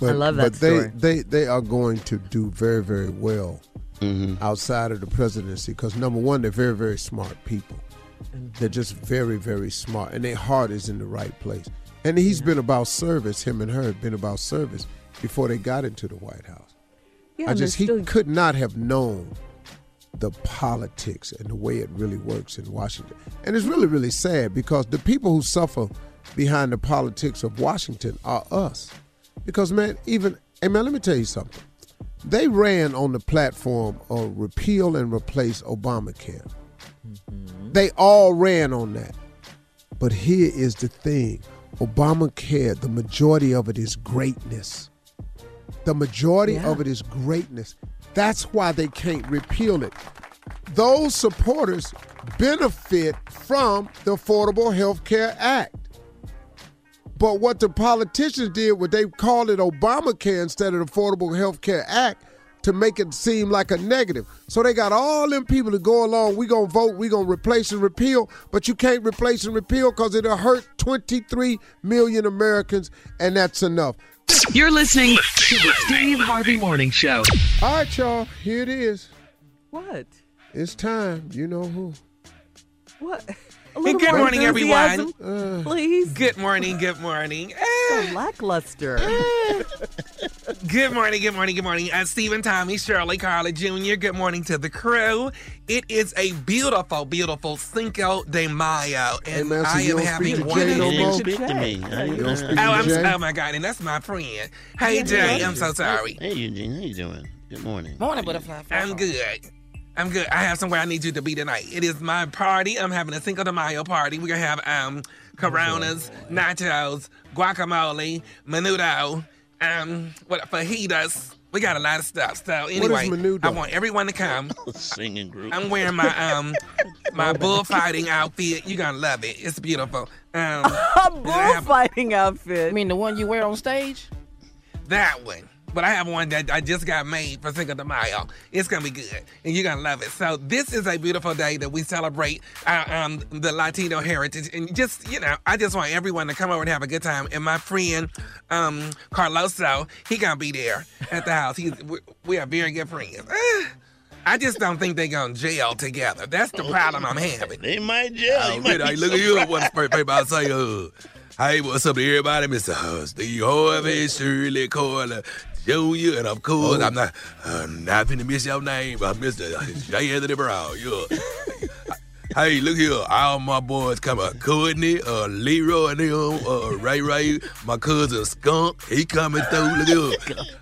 But, I love that but they, they they are going to do very very well Mm-hmm. outside of the presidency because number one they're very very smart people. They're just very very smart and their heart is in the right place. And he's been about service. Him and her have been about service before they got into the White House. Yeah, I just he still- could not have known the politics and the way it really works in Washington. And it's really really sad because the people who suffer behind the politics of Washington are us. Because man, even hey man, let me tell you something. They ran on the platform of repeal and replace Obamacare. They all ran on that. But here is the thing Obamacare, the majority of it is greatness. The majority of it is greatness. That's why they can't repeal it. Those supporters benefit from the Affordable Health Care Act. But what the politicians did was they called it Obamacare instead of the Affordable Health Care Act to make it seem like a negative. So they got all them people to go along. We gonna vote. We gonna replace and repeal. But you can't replace and repeal because it'll hurt 23 million Americans, and that's enough. You're listening to the Steve Harvey Morning Show. All right, y'all. Here it is. What? It's time. You know who? What? A And little good morning, everyone. enthusiasm, Please. Good morning, good morning. So lackluster. Good morning, good morning, good morning. Uh, Stephen, Tommy, Shirley, Carla Jr., good morning to the crew. It is a beautiful, beautiful Cinco de Mayo, and man, so I am don't having one Jay no? Speak to me. How you You don't speak Oh, I'm, Jay? oh my God, and that's my friend. Hey, Yeah, Jay, yeah. I'm so sorry. Hey, Eugene, how you doing? Good morning. Morning, butterfly. I'm good. I'm good. I have somewhere I need you to be tonight. It is my party. I'm having a Cinco de Mayo party. We're gonna have um Coronas, nachos, guacamole, menudo, um, what fajitas. We got a lot of stuff. So anyway. I want everyone to come. Singing group. I'm wearing my um my bullfighting outfit. You're gonna love it. It's beautiful. Um, A bullfighting outfit. You mean the one you wear on stage? That one. But I have one that I just got made for Cinco de Mayo. It's gonna be good, and you're gonna love it. So this is a beautiful day that we celebrate our, um, the Latino heritage, and just you know, I just want everyone to come over and have a good time. And my friend um, Carloso, he gonna be there at the house. He's we, we are very good friends. I just don't think they gonna jail together. That's the problem I'm having. They might jail. Oh, You might really? be look at you. surprised. Paper I say, uh, hey, what's up to everybody? Mr. Uh, Steve Harvey, Shirley Coyle, Junior, and of course, I'm not uh, not finna miss your name, but Mr. J. Anthony Brown. Yeah. Hey, look here, all my boys come coming. Courtney, uh, Leroy, and them, uh, Ray Ray, my cousin Skunk, he coming through. Look here.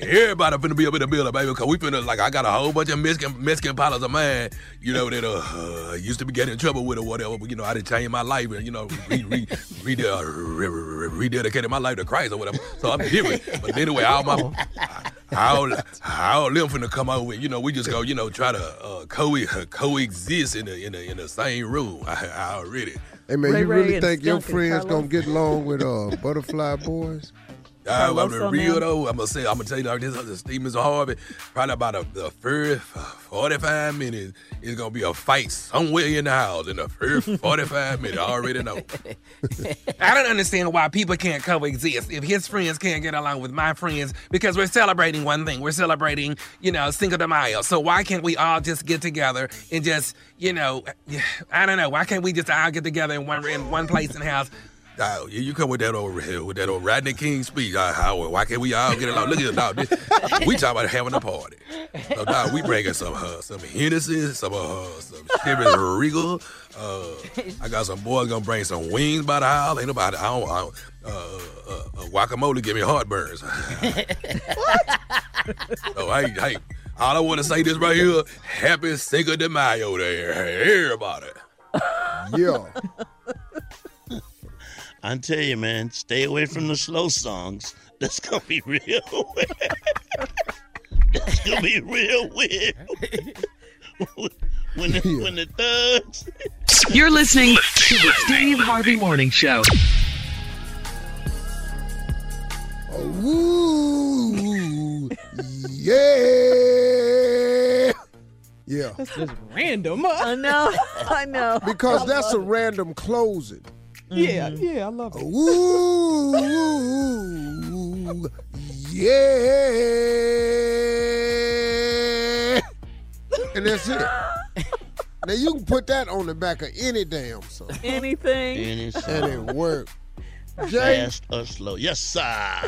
Everybody finna be up in the building, baby, because we finna, like, I got a whole bunch of Mexican, Mexican pilots of mine, you know, that uh, uh, used to be getting in trouble with or whatever, but, you know, I done changed my life and, you know, re, re, re, uh, re, re, re, rededicated my life to Christ or whatever. So I'm different. But anyway, all my, all, all them finna come over and, you know, we just go, you know, try to uh, co- coexist in the, in the, in the same room. I, I already. Hey man, Ray you Ray really think your friends Carlos? gonna get along with uh Butterfly Boys? I'm Carlos the real though. I'm gonna say, I'm gonna tell you like this. this Stevens Harvey, probably about a, the first 45 minutes, it's gonna be a fight somewhere in the house. In the first 45 minutes, I already know. I don't understand why people can't coexist. If his friends can't get along with my friends, because we're celebrating one thing. We're celebrating, you know, Cinco de Mayo. So why can't we all just get together and just, you know, I don't know. Why can't we just all get together in one in one place in the house? Oh, you come with that over here with that old Rodney King speech. Uh, how, why can't we all get along? Look at dog. This, we talking about having a party. So, we bringing some uh, some Hennessy, some uh, some Chivas Regal. Uh, I got some boys gonna bring some wings by the house. Ain't nobody. I don't. I don't uh, uh, uh, guacamole give me heartburns. so hey, hey, all I want to say this right here: Happy Cinco de Mayo, there, everybody. Yeah. I tell you, man, stay away from the slow songs. That's gonna be real weird. That's gonna be real weird. when the, when the thugs. You're listening to the Steve Harvey Morning Show. Ooh, yeah. Yeah. That's just random. I know. I know. Because that's a random closing. Yeah, mm-hmm. yeah, I love it. Ooh, yeah. And that's it. Now you can put that on the back of any damn song. Anything. Any And it work. Jay, Fast or slow. Yes, sir.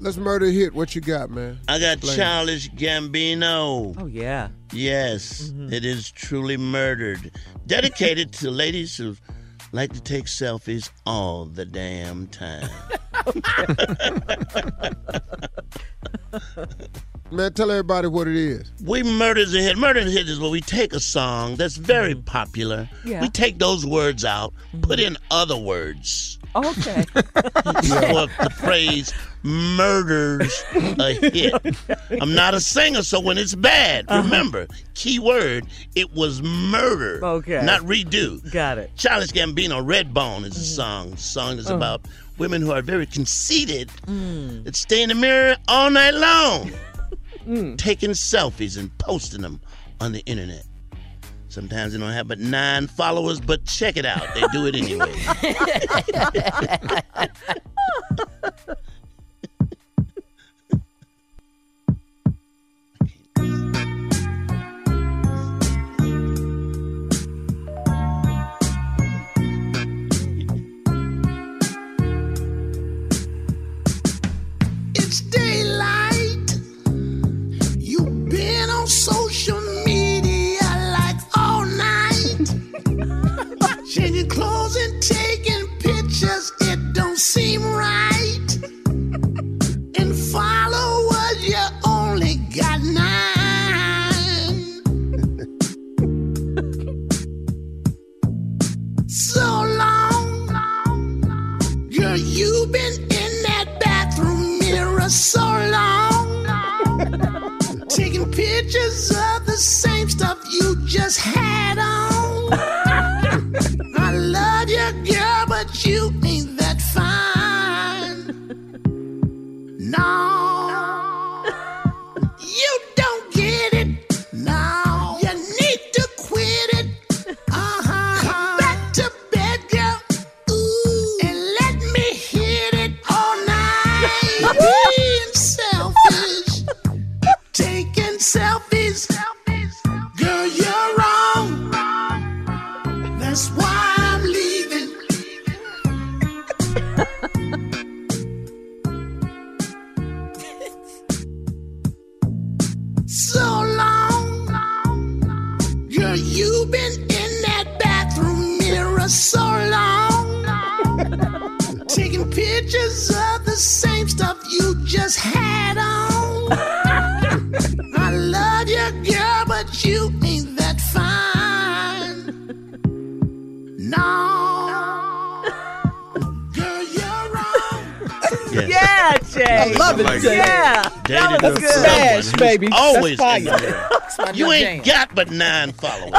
let's murder hit. What you got, man? I got Play. Childish Gambino. Oh, yeah. Yes, mm-hmm. it is truly murdered. Dedicated to ladies who like to take selfies all the damn time. Man, tell everybody what it is. We murders a hit. Murder a hit is where we take a song that's very mm-hmm. popular. Yeah. We take those words out, put mm-hmm. in other words. Okay. for the phrase murders a hit. I'm not a singer, so when it's bad, Uh-huh. remember, key word, it was murder. Okay. Not redo. Got it. Childish Gambino, Redbone is a song. The song is Uh. about women who are very conceited Mm. that stay in the mirror all night long, taking selfies and posting them on the internet. Sometimes they don't have but nine followers, but check it out. They do it anyway. social media like all night. Changing clothes and taking pictures, it don't seem right. I love you, girl, but you ain't baby. Always That's in the mirror. You ain't jam. got but nine followers.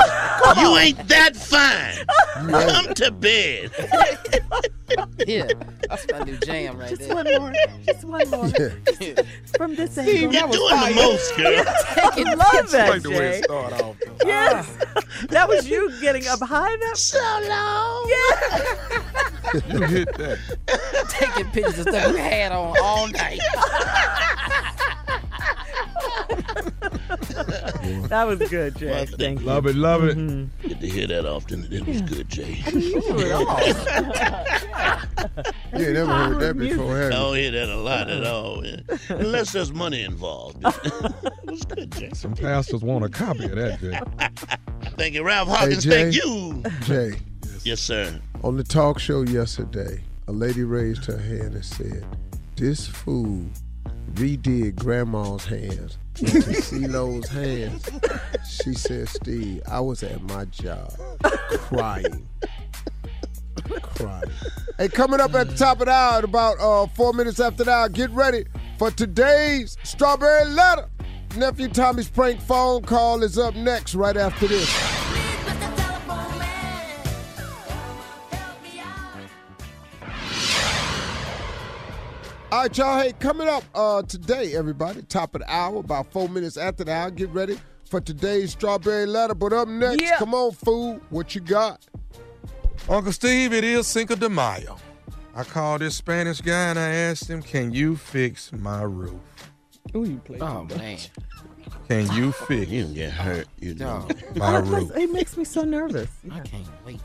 you ain't that fine. Come to bed. Yeah, that's my new jam right Just there. one more. Just one more. From this Steve, angle. that was You're doing the most, girl. I love that, like the way it started off. though. Yes. Ah. that was you getting up high enough. So long. Yeah. You hit that. Taking pictures of stuff you had on all night. that was good, Jay. Well, Thank you. Love it, love it. Mm-hmm. Get to hear that often. It was good, Jay. You ain't never heard that before, I have you? I don't hear that a lot at all. yeah. Unless there's money involved. it was good, Jay. Some pastors want a copy of that, Jay. Thank you, Ralph Hawkins. Jay. Thank you. Jay, Yes, sir. on the talk show yesterday, a lady raised her hand and said, This fool redid grandma's hands into CeeLo's hands. She said, Steve, I was at my job crying. crying. Hey, coming up at the top of the hour, about uh, four minutes after the hour, get ready for today's Strawberry Letter. Nephew Tommy's prank phone call is up next, right after this. All right, y'all. Hey, coming up uh, today, everybody, top of the hour, about four minutes after the hour. Get ready for today's strawberry letter. But up next, Yeah. come on, fool. What you got? Uncle Steve, it is Cinco de Mayo. I called this Spanish guy and I asked him, Can you fix my roof? Ooh, you play. Oh man, Can you fix You can get hurt. You know. dog, my roof? It makes me so nervous. I can't wait.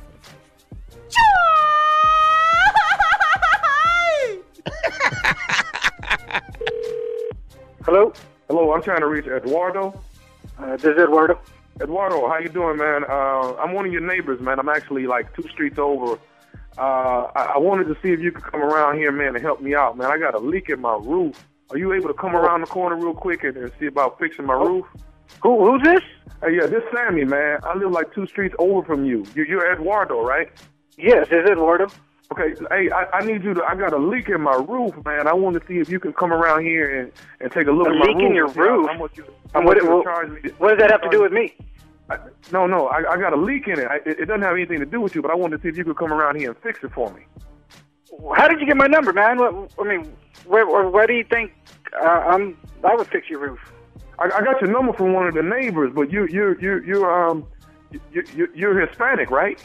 Hello? Hello, I'm trying to reach Eduardo. Uh, this is Eduardo. Eduardo, how you doing, man? Uh, I'm one of your neighbors, man. I'm actually like two streets over. Uh, I-, I wanted to see if you could come around here, man, and help me out, man. I got a leak in my roof. Are you able to come around the corner real quick and, and see about fixing my roof? Who? Who's this? Uh, yeah, this Sammy, man. I live like two streets over from you. you you're Eduardo, right? Yes, is Eduardo? Okay, hey, I, I need you to. I got a leak in my roof, man. I want to see if you can come around here and, and take a look A at my leak roof. in your and see how- roof? How much you, how much what- you what- charge me? what does that have to do with me? I, no, no, I, I got a leak in it. I, it. It doesn't have anything to do with you, but I wanted to see if you could come around here and fix it for me. How did you get my number, man? What, I mean, where, where, where do you think uh, I'm? I would fix your roof. I, I got your number from one of the neighbors, but you, you, you, you're um, you, you, you're Hispanic, right?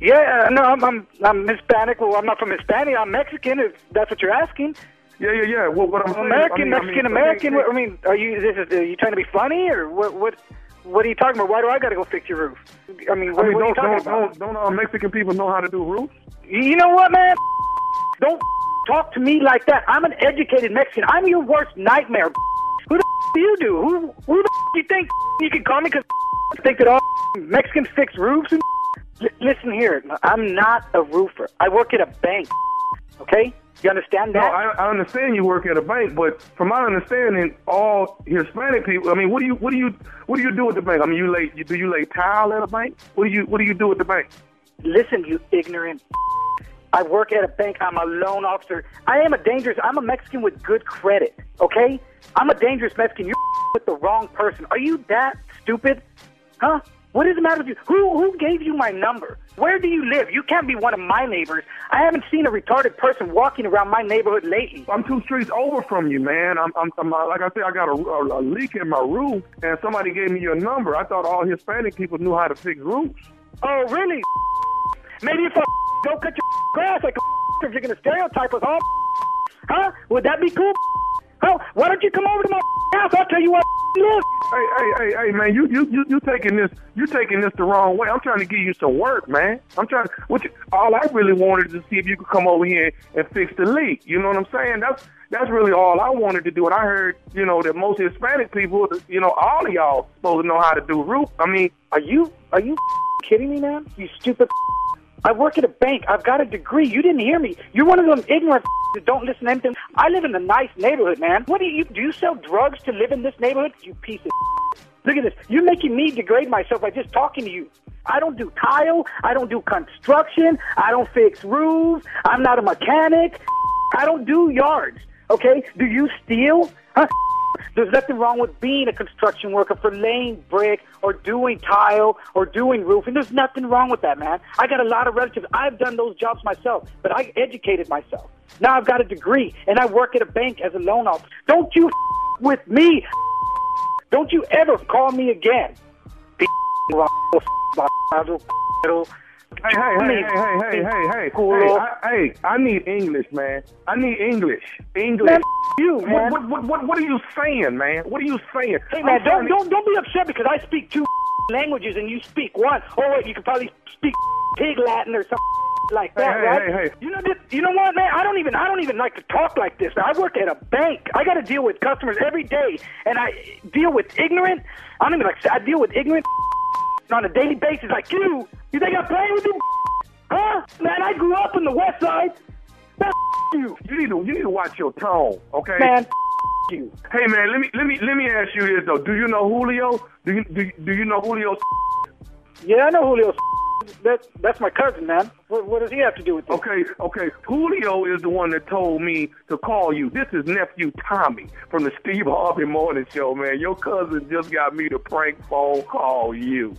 Yeah, uh, no, I'm, I'm I'm Hispanic. Well, I'm not from Hispania. I'm Mexican. If that's what you're asking. Yeah, yeah, yeah. Well, what I'm saying, American, I mean, I Mexican, mean, American. I mean, are you this is are you trying to be funny or what? What? What are you talking about? Why do I got to go fix your roof? I mean, what, I mean, what are you don't, talking don't, about? don't, don't all Mexican people know how to do roofs? You know what, man? Don't talk to me like that. I'm an educated Mexican. I'm your worst nightmare. Who the do you do? Who who the do you think you can call me? Because think that all Mexicans fix roofs and. L- listen here, I'm not a roofer. I work at a bank. Okay, you understand No, that? I, I understand you work at a bank, but from my understanding, all Hispanic people. I mean, what do you, what do you, what do you do at the bank? I mean, you lay, you, do you lay tile at a bank? What do you, what do you do at the bank? Listen, you ignorant. I work at a bank. I'm a loan officer. I am a dangerous. I'm a Mexican with good credit. Okay, I'm a dangerous Mexican. You're with the wrong person. Are you that stupid? Huh? What is the matter with you? Who who gave you my number? Where do you live? You can't be one of my neighbors. I haven't seen a retarded person walking around my neighborhood lately. I'm two streets over from you, man. I'm, I'm, I'm uh, like I said, I got a, a, a leak in my roof, and somebody gave me your number. I thought all Hispanic people knew how to fix roofs. Oh, really? Maybe if I go cut your grass like a if you're gonna stereotype us all, huh? Would that be cool? Huh? Why don't you come over to my house? I'll tell you what live. Hey, hey, hey, hey, man, you, you, you, you taking this, you taking this the wrong way. I'm trying to give you some work, man. I'm trying. What you, all I really wanted to see if you could come over here and fix the leak. You know what I'm saying? That's that's really all I wanted to do. And I heard, you know, that most Hispanic people, you know, all of y'all supposed to know how to do roof. I mean, Are you are you kidding me, man? You stupid. I work at a bank. I've got a degree. You didn't hear me. You're one of them ignorant that don't listen to anything. I live in a nice neighborhood, man. What do you do? You sell drugs to live in this neighborhood? You piece of. Look at this. You're making me degrade myself by just talking to you. I don't do tile. I don't do construction. I don't fix roofs. I'm not a mechanic. I don't do yards. Okay? Do you steal? Huh? There's nothing wrong with being a construction worker for laying brick or doing tile or doing roofing. There's nothing wrong with that, man. I got a lot of relatives. I've done those jobs myself, but I educated myself. Now I've got a degree and I work at a bank as a loan officer. Don't you with me. Don't you ever call me again. Hey, hey, hey, hey, hey, hey, hey, hey, cool. Hey, I, hey, I need English, man. I need English. English. Man, you, man. What, what, what, what are you saying, man? What are you saying? Hey, man, don't, to... don't, don't be upset because I speak two languages and you speak one. Oh, wait, you could probably speak pig Latin or something like that, hey, right? Hey, hey. You know this, you know what, man? I don't even I don't even like to talk like this. I work at a bank. I got to deal with customers every day, and I deal with ignorant. I don't even like I deal with ignorant on a daily basis like you. You think I'm playing with you? Huh? Man, I grew up in the West Side. Man, you. You need to you need to watch your tone, okay? Man, you. Hey man, let me let me let me ask you this though. Do you know Julio? Do you do, you- do you know Julio? Yeah, I know Julio. That that's my cousin, man. What, what does he have to do with this? Okay, okay. Julio is the one that told me to call you. This is nephew Tommy from the Steve Harvey Morning Show, man. Your cousin just got me to prank phone call you.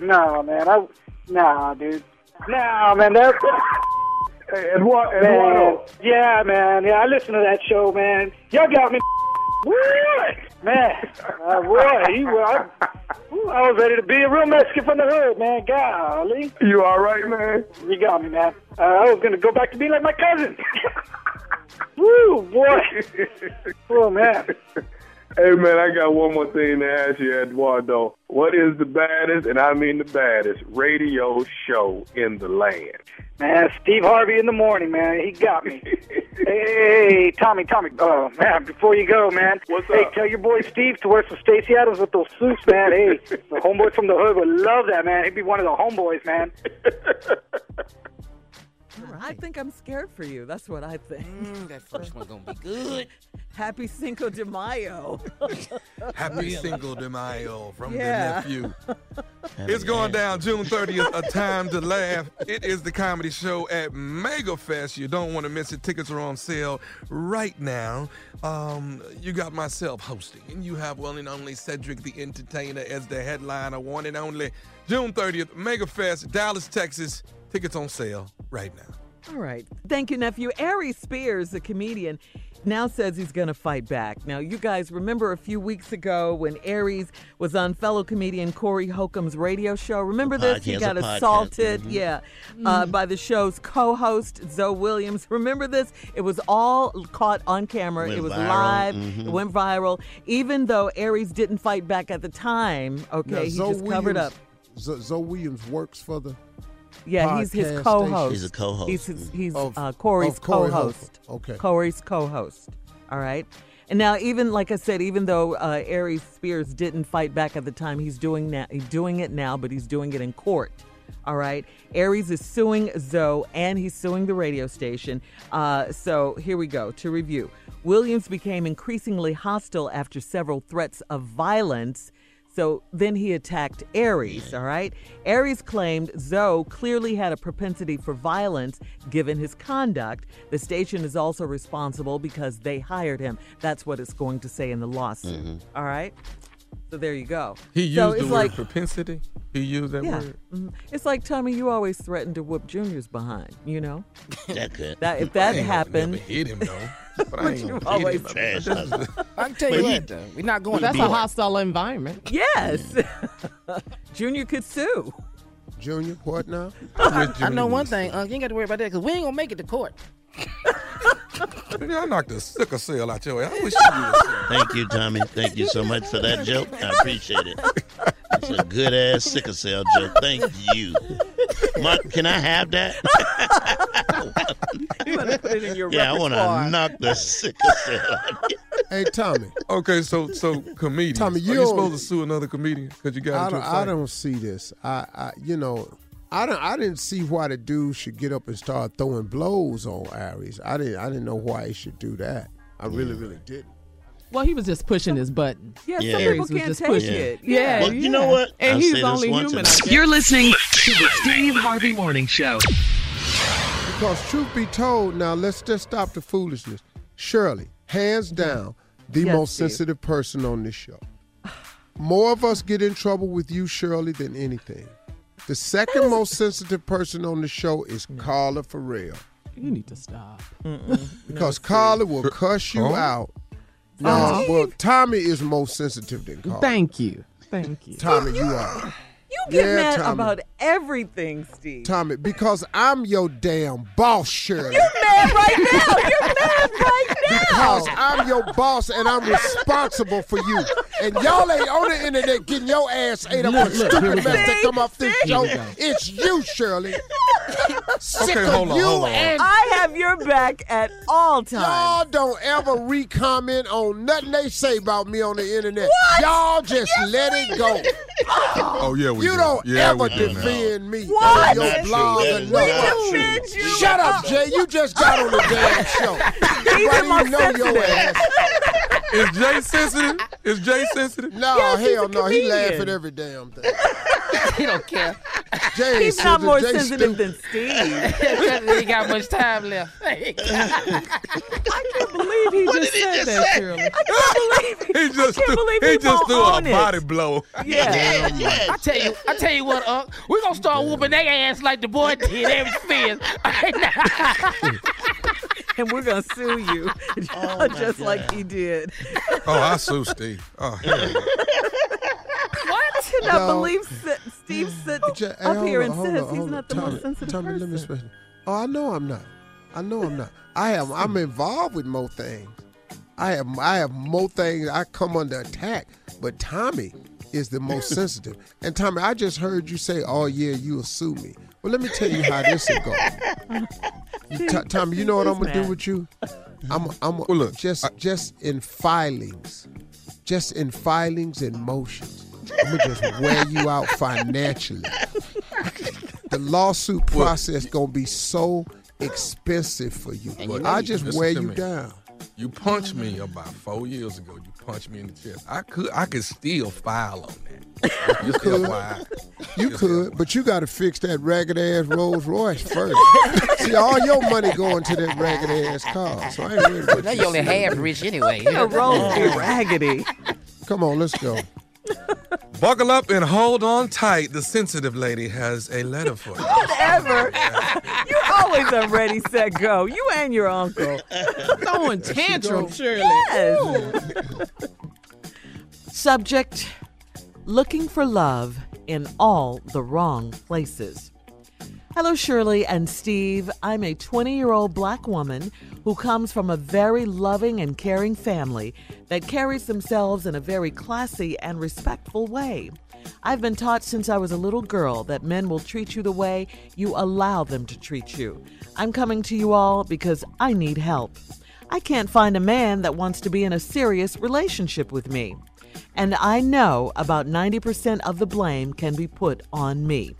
Nah, man. I nah, dude. Nah, man. That's Hey, Eduardo, man. Eduardo. Yeah, man. Yeah, I listen to that show, man. Y'all got me. What? Man, uh, boy, he was. I, I was ready to be a real Mexican from the hood, man. Golly. You all right, man? You got me, man. Uh, I was gonna go back to being like my cousin. Woo, boy. Oh man. Hey man, I got one more thing to ask you, Eduardo. What is the baddest, and I mean the baddest, radio show in the land? Man, Steve Harvey in the morning, man. He got me. hey, Tommy, Tommy. Oh, man, before you go, man. What's up? hey, up? tell your boy Steve to wear some Stacy Adams with those suits, man. Hey, the homeboy from the hood would love that, man. He'd be one of the homeboys, man. I think I'm scared for you. That's what I think. Mm, that first one gonna be good. Happy Cinco de Mayo. Happy Cinco de Mayo from Yeah. the nephew. It's going down June 30th, a time to laugh. It is the comedy show at MegaFest. You don't want to miss it. Tickets are on sale right now. Um, you got myself hosting, and you have one and only Cedric the Entertainer as the headliner, one and only. June 30th, MegaFest, Dallas, Texas. Tickets on sale right now. All right. Thank you, nephew. Aries Spears, the comedian, now says he's going to fight back. Now, you guys remember a few weeks ago when Aries was on fellow comedian Corey Holcomb's radio show? Remember this? he got a podcast. assaulted, Mhm. yeah, uh, by the show's co host, Zoe Williams. Remember this? It was all caught on camera, Went it was viral. live, Mhm. it went viral. Even though Aries didn't fight back at the time, okay, Now, he Zoe just covered up. Zoe Williams works for the. Yeah, he's his co-host. He's a co-host. He's his, he's Of- uh, Corey's Corey co-host. Holcomb. Okay. Corey's co-host. All right. And now, even like I said, even though uh, Aries Spears didn't fight back at the time, he's doing now. He's doing it now, but he's doing it in court. All right. Aries is suing Zoe, and he's suing the radio station. Uh, so here we go to review. Williams became increasingly hostile after several threats of violence. So then he attacked Aries, all right? Aries claimed Zoe clearly had a propensity for violence given his conduct. The station is also responsible because they hired him. That's what it's going to say in the lawsuit, all right? So there you go. He used so the it's word like, propensity. He used that yeah, word. mhm. it's like Tommy. You always threatened to whoop Junior's behind. You know That could. that if that I ain't gonna happened, Never hit him though. But I ain't you always hit him. trash. I can tell you he- what, though, we're not going That's to a hostile environment. yes, Junior could sue. Junior, what now? I know one thing. Uh, you ain't got to worry about that because we ain't gonna make it to court. Y'all knocked the sickle cell out your ass. I wish you would. Thank you, Tommy. Thank you so much for that joke. I appreciate it. It's a good ass sickle cell joke. Thank you. Mark, can I have that? You want to put it in your Yeah, I want to knock the sickle cell out. Hey, Tommy. Okay, so so comedian. Tommy, Are you you supposed to sue another comedian because you got I into don't, a I fight? don't see this. I, I, you know, I don't. I didn't see why the dude should get up and start throwing blows on Aries. I didn't. I didn't know why he should do that. I really, really didn't. Well, he was just pushing his button. Yeah, Yeah. some people was can't just take pushing. it. Yeah, Well, you know what? And I'll he's only human. I I- guess. You're listening to the Steve Harvey Morning Show. Because truth be told, now let's just stop the foolishness. Shirley, hands down, the Yes, most Steve. sensitive person on this show. More of us get in trouble with you, Shirley, than anything. The second most sensitive person on the show is Carla Ferrell. You need to stop. Because Carla will cuss you Huh? out. No, well, Tommy is more sensitive than Carla. Thank you. Thank you. Tommy, you are. You get Yeah, mad Tommy. about everything, Steve. Tommy, because I'm your damn boss, Shirley. You're mad right now. You're mad right now. Because I'm your boss and I'm responsible for you. And y'all ain't on the internet getting your ass ate up Look, with look, here we stupid go. mess that come off this Here show. It's you, Shirley. Sick Okay, hold on, you hold on. and I have your back at all times. y'all don't ever re-comment on nothing they say about me on the internet. Y'all just let it go. Oh yeah, we You do. don't yeah, ever we do defend me What? on your Not true. blog That or is nothing. not true. defend you. Shut up, Jay. You just got on the damn show. He's the Nobody most even know your ass. Is Jay sensitive? Is Jay sensitive? No, Yes, hell no. He laugh comedian. at every damn thing. he don't care. Jay He's is not more Jay sensitive stupid. than Steve. he ain't got much time left. I can't believe he just he said just that, say? Shirley. I can't believe He just I threw, believe he he just threw a own it. body blow. Yeah. Yeah, yeah. I tell you, I tell you what, uh, Unc, we're gonna start whooping their ass like the boy did Aries Spears. And we're going to sue you Oh, just my like he did. Oh, I sue Steve. Oh, hell yeah. I cannot No. believe Si- Steve sits hey, up hold here on, and hold says on, he's hold not the Tommy, most sensitive Tommy, let me person. explain. Oh, I know I'm not. I know I'm not. I am. I'm involved with more things. I have. I have more things. I come under attack. But Tommy is the most sensitive. And Tommy, I just heard you say, "Oh yeah, you'll sue me." Well, let me tell you how this will go. You, T- Tommy, you know what I'm gonna do with you? I'm. I'm. Well, look, just, I- just in filings, just in filings and motions. I'm gonna just wear you out financially. The lawsuit process gonna be so expensive for you. You I just wear you down. You punched me about four years ago. You punched me in the chest. I could, I could still file on that. You Just could. FYI. You could, but you got to fix that ragged ass Rolls Royce first. See, all your money going to that ragged ass car. So I ain't worried about Now you only half rich anyway. A roll be raggedy. Come on, let's go. Buckle up and hold on tight. The sensitive lady has a letter for you. Whatever. You're always a ready, set, go. You and your uncle. Throwing tantrum, Shirley. Yes. Subject Looking for love in all the wrong places. Hello, Shirley and Steve. I'm a 20 year old black woman who comes from a very loving and caring family that carries themselves in a very classy and respectful way. I've been taught since I was a little girl that men will treat you the way you allow them to treat you. I'm coming to you all because I need help. I can't find a man that wants to be in a serious relationship with me. And I know about 90% of the blame can be put on me.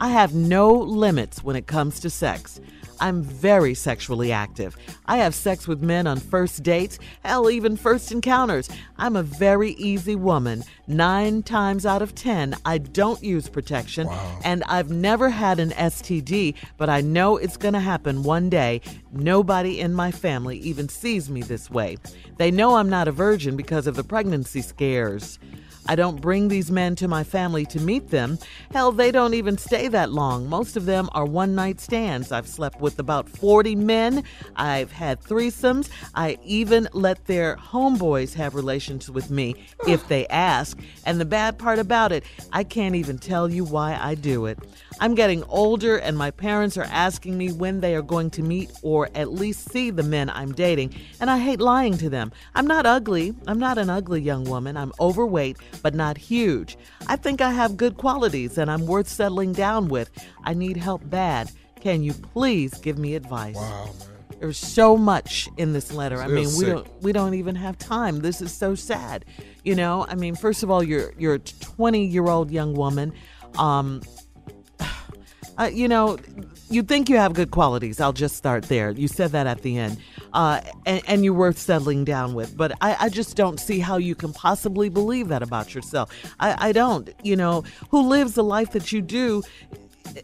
I have no limits when it comes to sex. I'm very sexually active. I have sex with men on first dates, hell, even first encounters. I'm a very easy woman. Nine times out of ten, I don't use protection, and I've never had an STD, but I know it's going to happen one day. Nobody in my family even sees me this way. They know I'm not a virgin because of the pregnancy scares. I don't bring these men to my family to meet them. Hell, they don't even stay that long. Most of them are one night stands. I've slept with about 40 men. I've had threesomes. I even let their homeboys have relations with me if they ask. And the bad part about it, I can't even tell you why I do it. I'm getting older, and my parents are asking me when they are going to meet or at least see the men I'm dating, and I hate lying to them. I'm not ugly. I'm not an ugly young woman. I'm overweight, but not huge. I think I have good qualities, and I'm worth settling down with. I need help bad. Can you please give me advice? Wow, There's so much in this letter. I mean, we sick. don't we don't even have time. This is so sad. You know, I mean, first of all, you're you're a 20 year old young woman. Um, uh, you know, you think you have good qualities. I'll just start there. You said that at the end, uh, and, and you're worth settling down with. But I, I just don't see how you can possibly believe that about yourself. I, I don't. You know, who lives the life that you do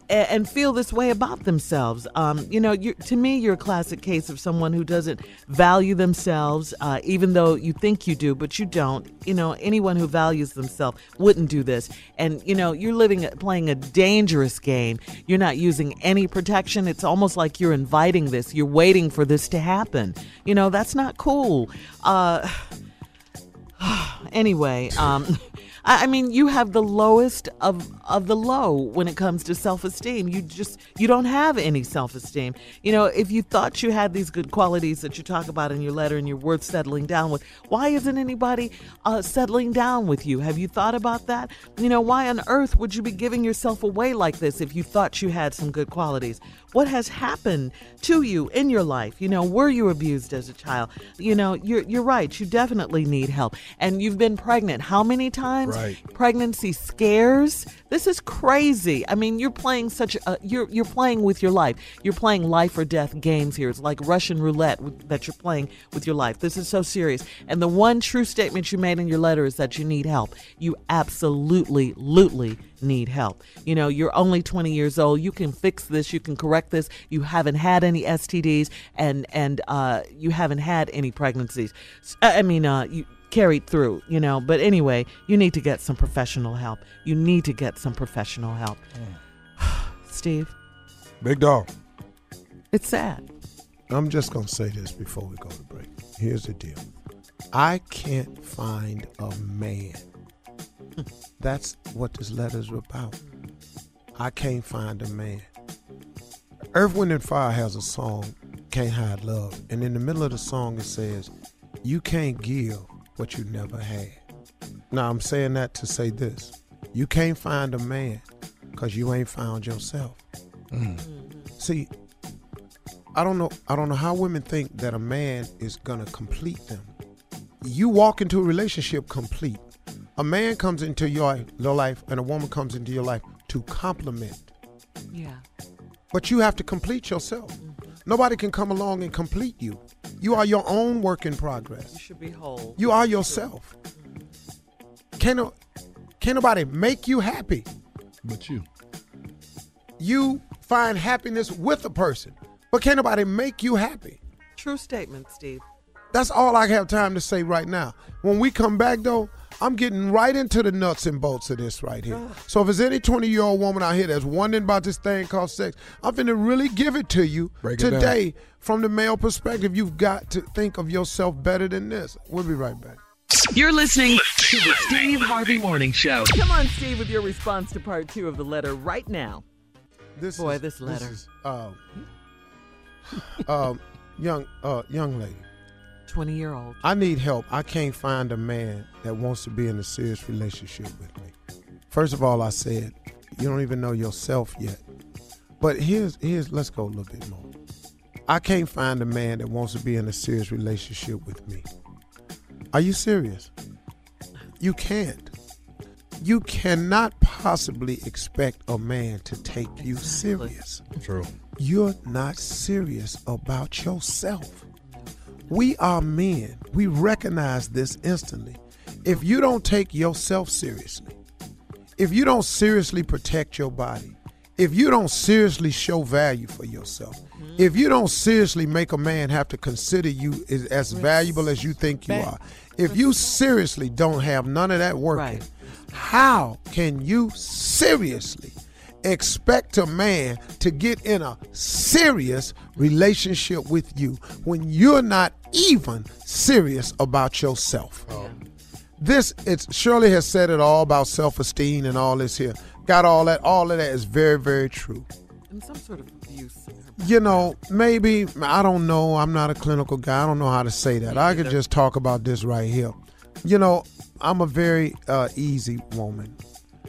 and feel this way about themselves. Um, you know, to me, you're a classic case of someone who doesn't value themselves, uh, even though you think you do, but you don't. You know, anyone who values themselves wouldn't do this. And you know, you're living, playing a dangerous game. You're not using any protection. It's almost like you're inviting this. You're waiting for this to happen. You know, that's not cool. Uh, anyway, um, I, mean, you have the lowest of of the low when it comes to self esteem. You just you don't have any self esteem. You know, if you thought you had these good qualities that you talk about in your letter and you're worth settling down with, why isn't anybody uh, settling down with you? Have you thought about that? You know, why on earth would you be giving yourself away like this if you thought you had some good qualities? What has happened to you in your life? You know, were you abused as a child? You know, you're you're right. You definitely need help. And you've been pregnant how many times? Right. Pregnancy scares. This is crazy. I mean, you're playing such a you're you're playing with your life. You're playing life or death games here. It's like Russian roulette that you're playing with your life. This is so serious. And the one true statement you made in your letter is that you need help. You absolutely, absolutely need help. You know, you're only 20 years old. You can fix this. You can correct this. You haven't had any STDs and and uh, you haven't had any pregnancies. I mean, uh, you carried through. You know, but anyway, you need to get some professional help. You need to get some professional help. Steve, Big dog. it's sad. I'm just going to say this before we go to break. Here's the deal I can't find a man. That's what this letter's about. I can't find a man. Earth, Wind, and Fire has a song, Can't Hide Love. And in the middle of the song, it says, You can't give what you never had. Now, I'm saying that to say this you can't find a man because you ain't found yourself. Mm. See, I don't know. I don't know how women think that a man is gonna complete them. You walk into a relationship complete. A man comes into your, your life, and a woman comes into your life to complement. Yeah. But you have to complete yourself. Nobody can come along and complete you. You are your own work in progress. You should be whole. You are yourself. Can't, can't nobody make you happy. But you. You find happiness with a person, but can't nobody make you happy. True statement, Steve. That's all I have time to say right now. When we come back, though, I'm getting right into the nuts and bolts of this right here. So if there's any 20 year old woman out here that's wondering about this thing called sex, I'm going to really give it to you Break today from the male perspective. You've got to think of yourself better than this. We'll be right back. You're listening to the Steve Harvey Morning Show. Come on, Steve, with your response to part two of the letter right now. This Boy, is- this letter. is, um, um, young, uh, young lady. 20 year old. I need help. I can't find a man that wants to be in a serious relationship with me. First of all, I said you don't even know yourself yet. But here's here's let's go a little bit more. I can't find a man that wants to be in a serious relationship with me. Are you serious? You can't. You cannot possibly expect a man to take you serious. True. You're not serious about yourself. We are men. We recognize this instantly. If you don't take yourself seriously, if you don't seriously protect your body, if you don't seriously show value for yourself, mm-hmm. if you don't seriously make a man have to consider you as, as valuable as you think you are, if you seriously don't have none of that working, how can you seriously expect a man to get in a serious relationship with you when you're not even serious about yourself? This it's Shirley has said it all about self-esteem and all this here. Got all that. All of that is very, very true. And some sort of abuse. You know, maybe I don't know. I'm not a clinical guy. I don't know how to say that. I could just talk about this right here. You know, I'm a very uh, easy woman,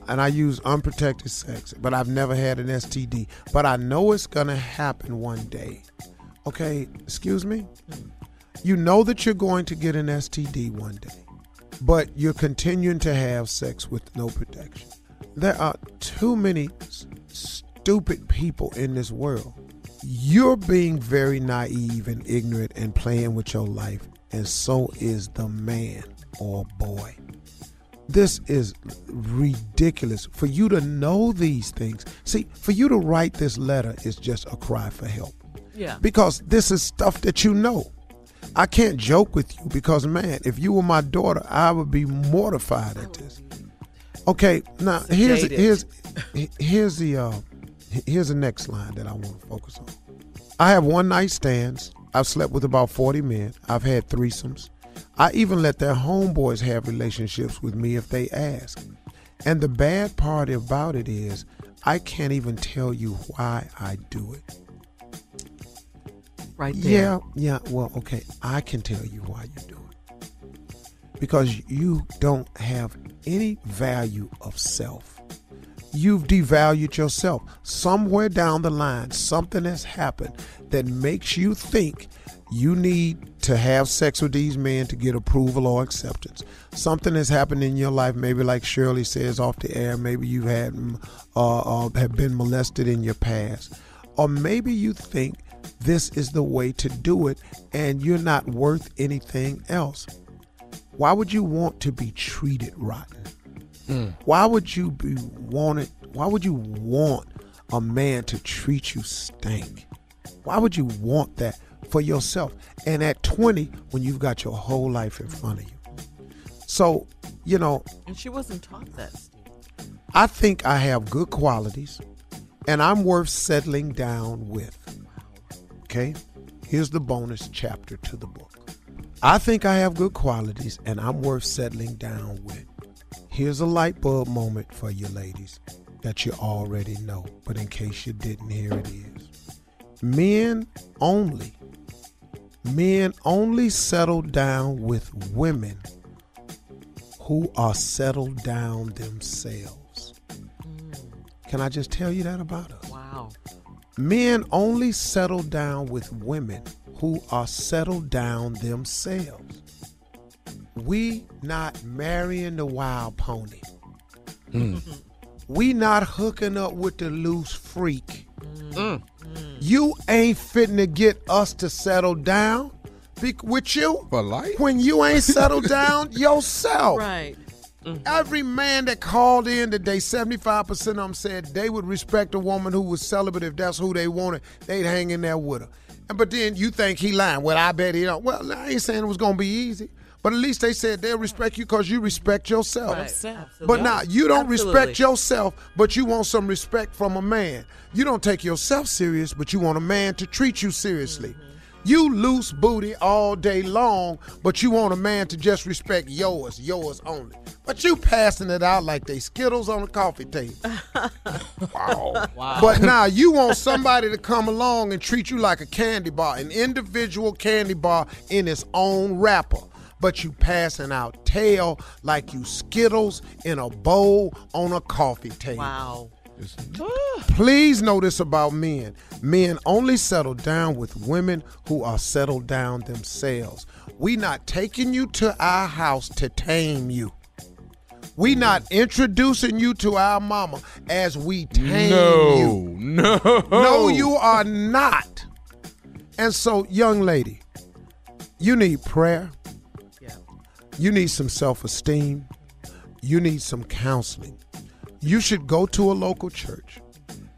and I use unprotected sex, but I've never had an STD. But I know it's gonna happen one day. Okay, excuse me. You know that you're going to get an STD one day, but you're continuing to have sex with no protection. There are too many stupid people in this world. You're being very naive and ignorant and playing with your life, and so is the man or boy. This is ridiculous for you to know these things. See, for you to write this letter is just a cry for help Yeah. because this is stuff that you know. I can't joke with you because, man, if you were my daughter, I would be mortified at this. Okay, now here's here's here's the uh, here's the next line that I want to focus on. I have one night stands. I've slept with about forty men. I've had threesomes. I even let their homeboys have relationships with me if they ask. And the bad part about it is, I can't even tell you why I do it. Right there. Yeah, yeah. Well, okay. I can tell you why you do it. Because you don't have any value of self. You've devalued yourself. Somewhere down the line, something has happened that makes you think you need to have sex with these men to get approval or acceptance. Something has happened in your life, maybe like Shirley says off the air, maybe you've had mm, uh, uh, have been molested in your past, or maybe you think this is the way to do it and you're not worth anything else. Why would you want to be treated rotten? Why would you be wanted? Why would you want a man to treat you stank? Why would you want that for yourself? And at 20, when you've got your whole life in front of you. So, you know, And she wasn't taught that. I think I have good qualities and I'm worth settling down with. Okay? Here's the bonus chapter to the book. I think I have good qualities and I'm worth settling down with. Here's a light bulb moment for you ladies that you already know, but in case you didn't, here it is. Men only, men only settle down with women who are settled down themselves. Can I just tell you that about us? Wow. Men only settle down with women who are settled down themselves. We not marrying the wild pony. Hmm. We not hooking up with the loose freak. Mm. Mm. You ain't fitting to get us to settle down be- with you For life? when you ain't settled down yourself. Right. Mm-hmm. Every man that called in today, 75% of them said they would respect a woman who was celibate if that's who they wanted. They'd hang in there with her. And But then you think he lying. Well, I bet he don't. Well, I ain't saying it was going to be easy. But at least they said they'll respect you because you respect yourself. Right. But now you don't Absolutely. respect yourself, but you want some respect from a man. You don't take yourself serious, but you want a man to treat you seriously. Mm-hmm. You loose booty all day long, but you want a man to just respect yours, yours only. But you passing it out like they Skittles on a coffee table. wow. Wow. But now you want somebody to come along and treat you like a candy bar, an individual candy bar in its own wrapper. But you passing out tail like you Skittles in a bowl on a coffee table. Wow. Please this about men. Men only settle down with women who are settled down themselves. We not taking you to our house to tame you. We mm. not introducing you to our mama as we tame No, you. no. No, you are not. And so, young lady, you need prayer. You need some self esteem. You need some counseling. You should go to a local church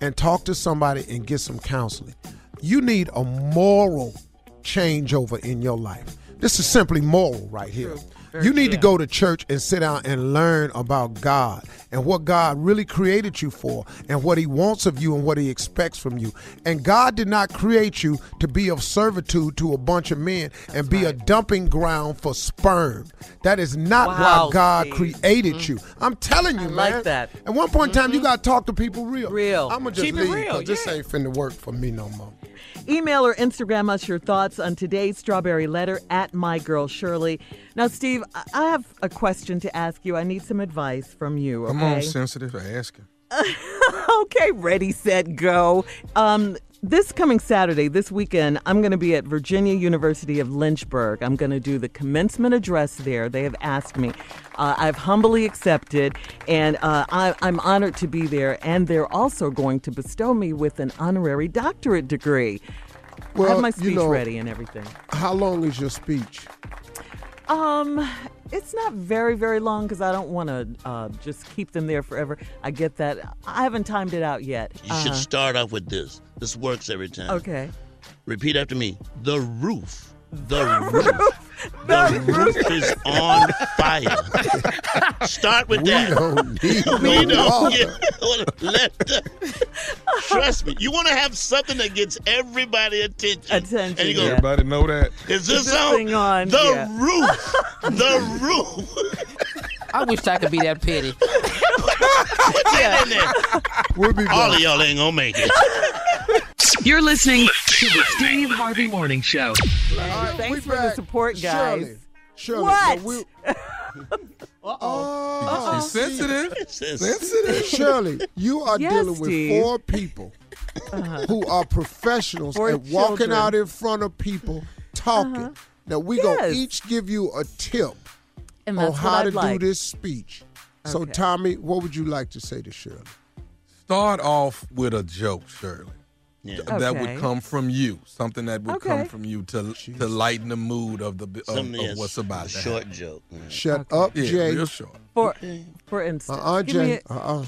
and talk to somebody and get some counseling. You need a moral changeover in your life. This is simply moral right here. You need to go to church and sit down and learn about God and what God really created you for and what He wants of you and what He expects from you. And God did not create you to be of servitude to a bunch of men and be a dumping ground for sperm. That is not Wow, why God created mm. you. I'm telling you, I man. like that. At one point in time, you mm-hmm. got to talk to people real. Real. I'm going to just Keep it leave real, because this ain't finna work for me no more. Email or Instagram us your thoughts on today's Strawberry Letter at My Girl Shirley. Now, Steve, I- have a question to ask you. I need some advice from you. Okay? Come on, sensitive ask him. okay, ready, set, go. Um, this coming Saturday, this weekend, I'm going to be at Virginia University of Lynchburg. I'm going to do the commencement address there. They have asked me. Uh, I've humbly accepted, and uh, I, I'm honored to be there. And they're also going to bestow me with an honorary doctorate degree. I have my you speech know- ready and everything. How long is your speech? Um, it's not very, very long because I don't want to uh, just keep them there forever. I get that. I haven't timed it out yet. You should Uh-huh. start off with this. This works every time. Okay. Repeat after me. The roof. The roof. The roof is on fire. Start with We that. don't need we no don't water. get, let the- trust me. You want to have something that gets everybody attention. Attention. And you go, Everybody know that. is this, This on? thing on, The yeah. roof. The roof. I wish I could be that petty. Put that in there. We'll be All of y'all ain't gonna make it. You're listening to the Steve Harvey Morning Show. Hey, thanks we for the support, guys. Shirley, Shirley, What? so we- Oh, She's sensitive. Sis. sensitive. Shirley, you are Yes, dealing with Steve. four people uh-huh. who are professionals Four at walking out in front of people talking. Uh-huh. Now we Yes. gonna each give you a tip And on how to like. do this speech. So Tommy, what would you like to say to Shirley? Start off with a joke, Shirley. Yeah. That Okay. would come from you. Something that would Okay. come from you to to lighten the mood of the of, Something of yes, what's about a to short happen. joke. Yeah. Shut up, Yeah, Jay. real short. For, for instance. Uh-uh, give me Jay. a- Uh-uh.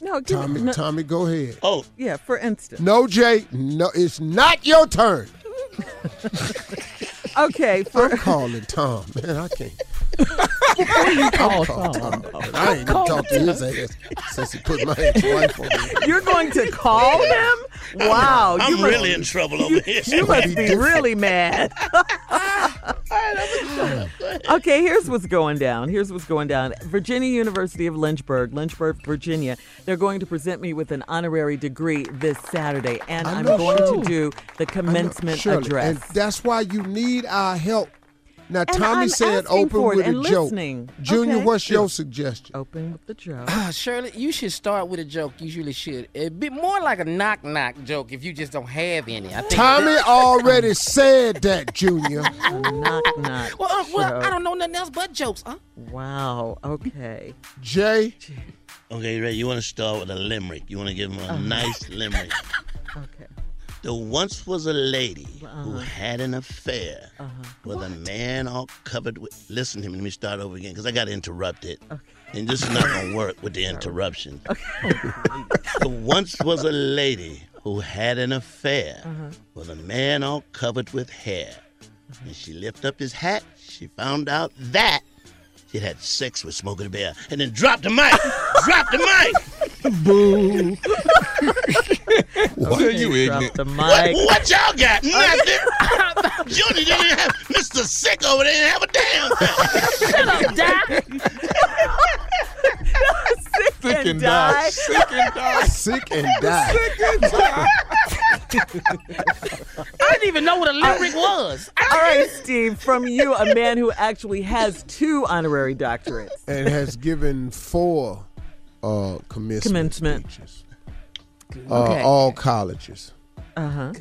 no, give Tommy, me, no, Tommy, go ahead. Oh, yeah, for instance. No, Jay. No, it's not your turn. Okay, for I'm calling Tom, man. I can't. You call Call Tom. Tom. Man, I ain't even talked to his ass since he put my ex-wife on me. you're going to call him? Wow. I'm you must, really in trouble over here. You must be really mad. okay, here's what's going down. Here's what's going down. Virginia University of Lynchburg, Lynchburg, Virginia. They're going to present me with an honorary degree this Saturday, and I I'm know. going to do the commencement Shirley, address. And that's why you need our help. Now, And Tommy I'm said open with a and joke. Junior, Okay. what's your suggestion? Open with the joke. Ah, Shirley, you should start with a joke. You really should. It'd be more like a knock knock joke if you just don't have any. I think. Tommy already said that, Junior. knock knock. Well, uh, well, joke. I don't know nothing else but jokes, huh? Wow. Okay. Jay, Okay, you ready? You want to start with a limerick. You want to give him a Uh-huh. nice limerick. Okay. There once was a lady who Uh-huh. had an affair with a man all covered with. Listen to me. Let me start over again because I got interrupted. And this is not going to work with the interruption. there once was a lady who had an affair Uh-huh. with a man all covered with hair. And she lifted up his hat. She found out that she had sex with Smokey the Bear and then dropped the mic. dropped the mic. Boo. What are you ignorant? The What, mic. what y'all got? Nothing. Junior didn't even have Mr. Sick over there. Didn't have a damn thing. Shut up, Doc. Sick and die. Sick and die. Sick and die. Sick and die. I didn't even know what a lyric was. All right, Steve, from you, a man who actually has two honorary doctorates. and has given four uh, commencement, Commencement. speeches. Uh, Okay. All colleges. Uh huh.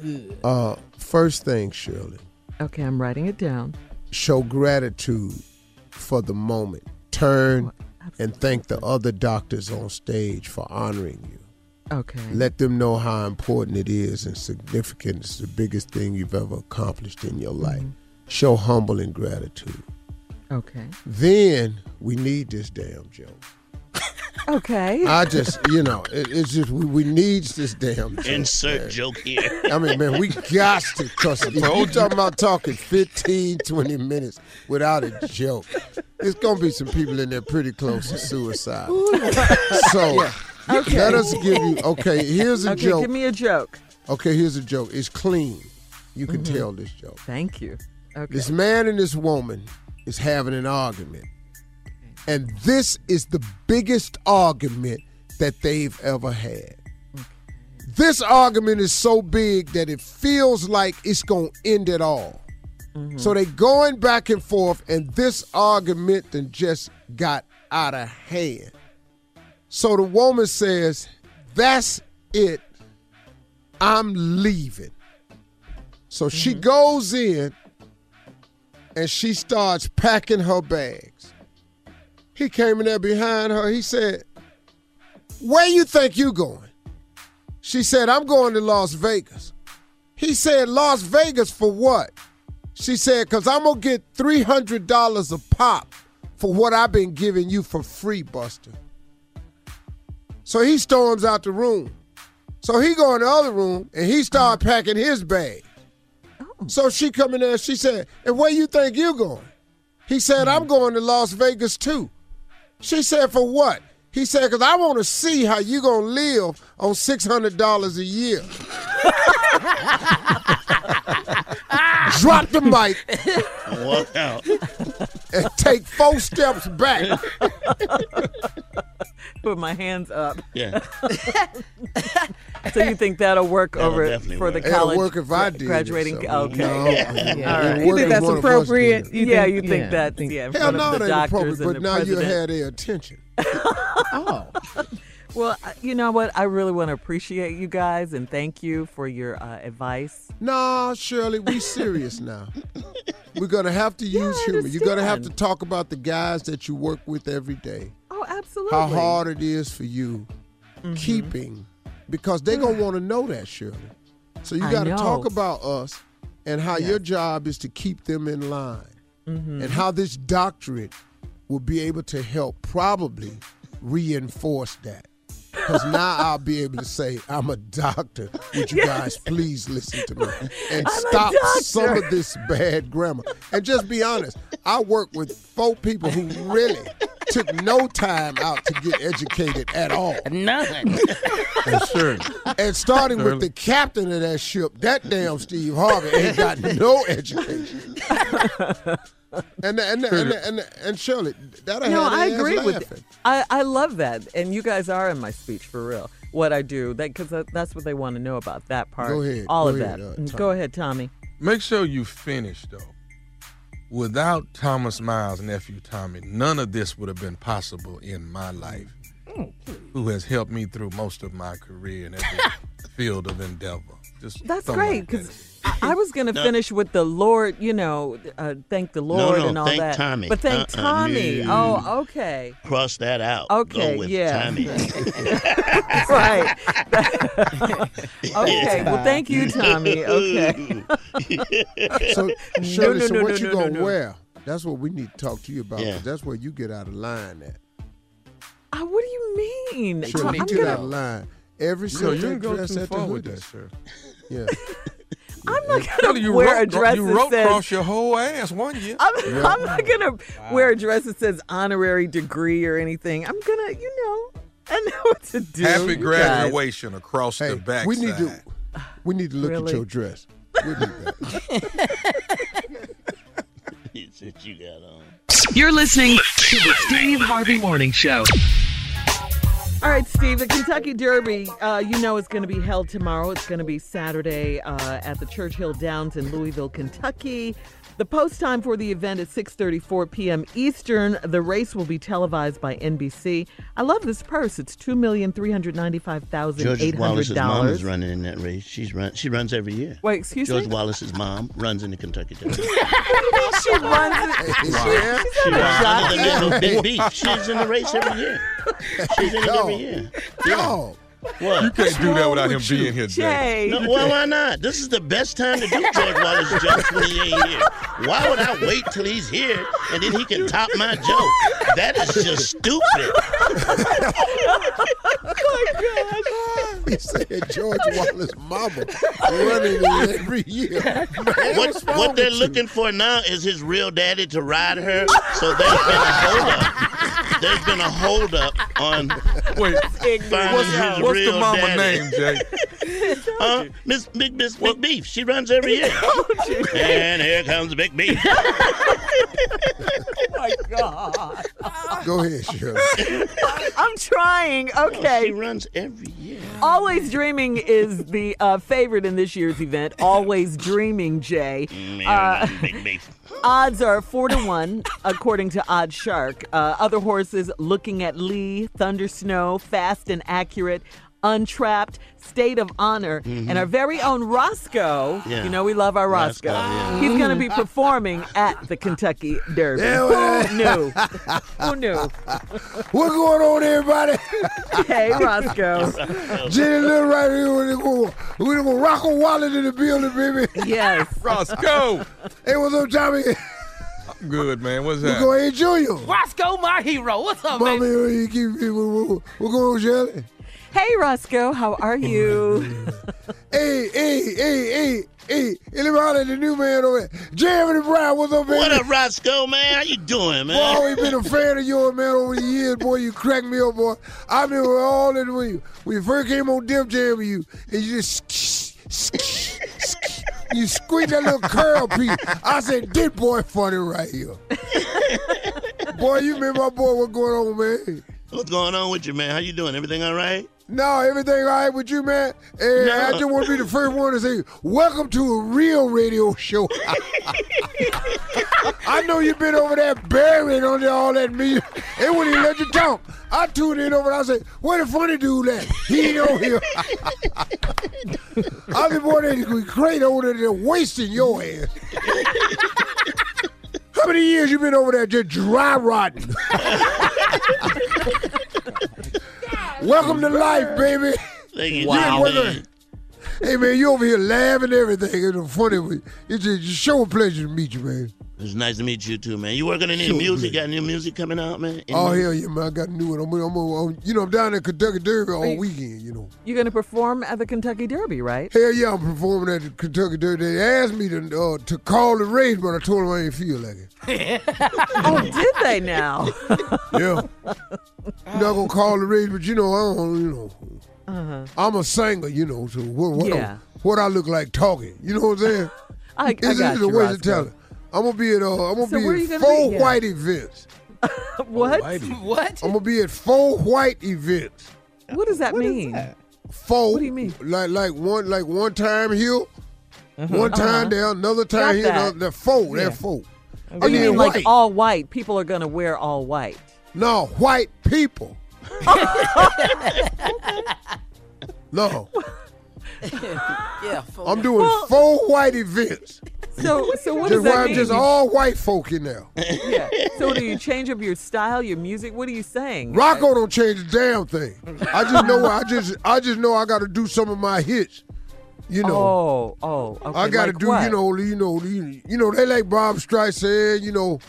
Uh, first thing, Shirley, Okay, I'm writing it down. show gratitude for the moment. Turn and thank the other doctors on stage for honoring you. Okay. Let them know how important it is and significant. It's the biggest thing you've ever accomplished in your life. Mm-hmm. Show humble and gratitude. Okay. Then we need this damn joke. Okay. I just, you know, it, it's just we, we need this damn joke. Insert man. joke here. I mean, man, we got to, because if you talking about talking 15, 20 minutes without a joke, there's going to be some people in there pretty close to suicide. So Okay. let us give you, okay, here's a okay, joke. give me a joke. Okay, here's a joke. It's clean. You can Mhm. tell this joke. Thank you. Okay. This man and this woman is having an argument. And this is the biggest argument that they've ever had. This argument is so big that it feels like it's going to end it all. So they going back and forth, and this argument then just got out of hand. So the woman says, That's it. I'm leaving. So she mm-hmm. goes in and she starts packing her bags. He came in there behind her. He said, Where you think you going? She said, I'm going to Las Vegas. He said, Las Vegas for what? She said, because I'm going to get $300 a pop for what I've been giving you for free, Buster. So he storms out the room. So he go in the other room and he start packing his bag. Oh. So she come in there she said, and where you think you going? He said, I'm mm-hmm. going to Las Vegas too. She said, for what? He said, because I want to see how you going to live on $600 a year. Drop the mic Walk out. and take four steps back. Put my hands up. Yeah. So you think that'll work That'll over definitely for the work. It'll college work if I did it, graduating? so, okay. no. Yeah. All right. It'll work if that's one of us appropriate? did You yeah, think- you think yeah, that's yeah. In Hell front no, of it the ain't doctors appropriate, and but the now you president. had their attention. Oh. Well, you know what? I really want to appreciate you guys and thank you for your uh, advice. No, Shirley, we serious now. We're gonna have to use humor. You're gonna have to talk about the guys that you work with every day. Oh, absolutely. How hard it is for you Mm-hmm. keeping, because they're gonna want to know that, Shirley. So you got to talk about us and how your job is to keep them in line, Mm-hmm. and how this doctorate will be able to help probably reinforce that. Because now I'll be able to say, I'm a doctor. Would you guys please listen to me and I'm stop some of this bad grammar? And just be honest, I work with four people who really took no time out to get educated at all. None. And sure. And starting with the captain of that ship, that damn Steve Harvey ain't got no education. And and and and, and, and Shirley, that'll No, I agree with I, I love that. And you guys are in my speech for real. What I do, that because that's what they want to know about that part. Go ahead, All go of ahead, that. uh, go ahead, Tommy. Make sure you finish though. Without Thomas Miles' nephew Tommy, none of this would have been possible in my life. Who has helped me through most of my career and every field of endeavor. Just That's great because I, I was going to No. finish with the Lord, you know, uh, thank the Lord no, and all thank that. Tommy. But thank Uh-uh, Tommy. no. Oh, okay. Cross that out. Okay, Go with yeah. Tommy. right. okay. Well, thank you, Tommy. Okay. So, No, Shirley, no, so what no, you no, gonna no, no. wear? That's what we need to talk to you about. Yeah. That's where you get out of line at. Uh, what do you mean? Shirley, you I'm get gonna, out of line. Every No, single you didn't go dress too at the far with that, sir. Yeah. I'm not going to you wear wrote, a dress you that wrote says. across your whole ass one year. I'm, I'm not gonna wear a dress that says honorary degree or anything. I'm gonna, you know, I know what to do. Happy you guys. graduation across Hey, the back. we need to we need to look Really? at your dress. We need that. He said you got on. You're listening to the Steve Harvey Morning Show. All right, Steve, the Kentucky Derby, uh, you know, it's going to be held tomorrow. It's going to be Saturday uh, at the Churchill Downs in Louisville, Kentucky. The post time for the event is 6:34 p.m. Eastern. The race will be televised by NBC. I love this purse. It's two million three hundred ninety-five thousand George eight hundred Wallace's mom is dollars. running in that race. She's run. She runs every year. Wait, excuse George me? George Wallace's mom runs in the Kentucky Derby. she runs. It. She, Yeah. she's She runs under the jockey. Big Beef. She's in the race every year. She's in it every year. Dog. What? You can't do that without him you? being here, Jay. Jay. No, well, why not? This is the best time to do George Wallace jokes when he ain't here. Why would I wait till he's here and then he can top my joke? That is just stupid. Oh He said George Wallace mama running every year. Man, What, what they're with you? looking for now is his real daddy to ride her. So there's been a holdup. There's been a holdup on Wait, finding what's, his what's real the mama daddy. name, Jay? Huh? Miss Big Miss Big Beef. She runs every year. and here comes Big Beef. Oh my God. Go ahead, Shirley. I'm trying. Okay. She runs every year. Always Dreaming is the uh, favorite in this year's event. Always Dreaming, Jay. Mm, Uh, Big Beef. odds are four to one, according to OddsShark. Uh, other horses Lookin At Lee, Thunder Snow, Fast and Accurate. Untrapped, State of Honor, and our very own Roscoe. Mm-hmm. Yeah. You know we love our Roscoe. Roscoe, yeah. He's going to be performing at the Kentucky Derby. Yeah, well- Who knew? Who knew? What's going on, everybody? Hey, Roscoe. Jenny Little right here. We're gonna, we're gonna rock a wallet in the building, baby. Yes. Roscoe. Hey, what's up, Tommy? I'm good, man. What's up? We're going to Junior. Roscoe, my hero. What's up, Mommy, baby? you keep, what, what going on, Shirley? Hey, Roscoe. How are you? Hey, hey, hey, hey, hey, hey, let me holler at the new man over there. J. Anthony Brown, what's up, baby? What up, Roscoe, man? How you doing, man? Boy, I man? always been a fan of yours, man, over the years, boy. You cracked me up, boy. I remember all that when you, when you first came on Def Jam with you, and you just you squeaked that little curl piece. I said, this boy funny right here. boy, you remember my boy, what's going on, man? What's going on with you, man? How you doing? Everything all right? No, everything all right with you, man? And No. I just want to be the first one to say, welcome to a real radio show. I know you've been over there burying under all that media. They wouldn't even let you talk. I tuned in over there. I said, where the funny dude at? He ain't on here. I said, boy, they great over there wasting your ass. How many years you been over there just dry rotting? Welcome to life, baby. Thank you, Wow. Man. Hey man, you over here laughing and everything. It's funny. It's just, just show a pleasure to meet you, man. It's nice to meet you too, man. You working on any Sure, music? man. Got new music coming out, man? Any Oh music? hell yeah, man! I got a new one. I'm, I'm, I'm, you know, I'm down in Kentucky Derby all Wait. weekend. You know, You're going to perform at the Kentucky Derby, right? hell yeah, I'm performing at the Kentucky Derby. They asked me to uh, to call the race, but I told them I didn't feel like it. Oh, did they now? Yeah, I'm not gonna call the race, but you know, I don't, you know, Uh-huh. I'm a singer. You know, so what, what, Yeah. what I look like talking. You know what I'm saying? I, I It's, got it's you, a waste of Roscoe. talent. I'm gonna be at uh, I'm gonna So be where are you at gonna four be? Yeah. white events. What? What? I'm gonna be at four white events. What does that mean? Four. What do you mean? Like like one like one time here, one time Uh-huh. there, another time Got here. that. Another, they're four. Yeah. They're four. Oh, you then mean like all white? People are going to wear all white. No, white people. no. yeah. I'm doing four white events. So, so what just does that where mean? just all white folk in there. yeah. So do you change up your style, your music? What are you saying? Rocco don't change a damn thing. I just know I just I just know I got to do some of my hits. You know. Oh, oh, okay. I got to like do, what? you know, you know, you, you know, they like Bob Streisand, you know,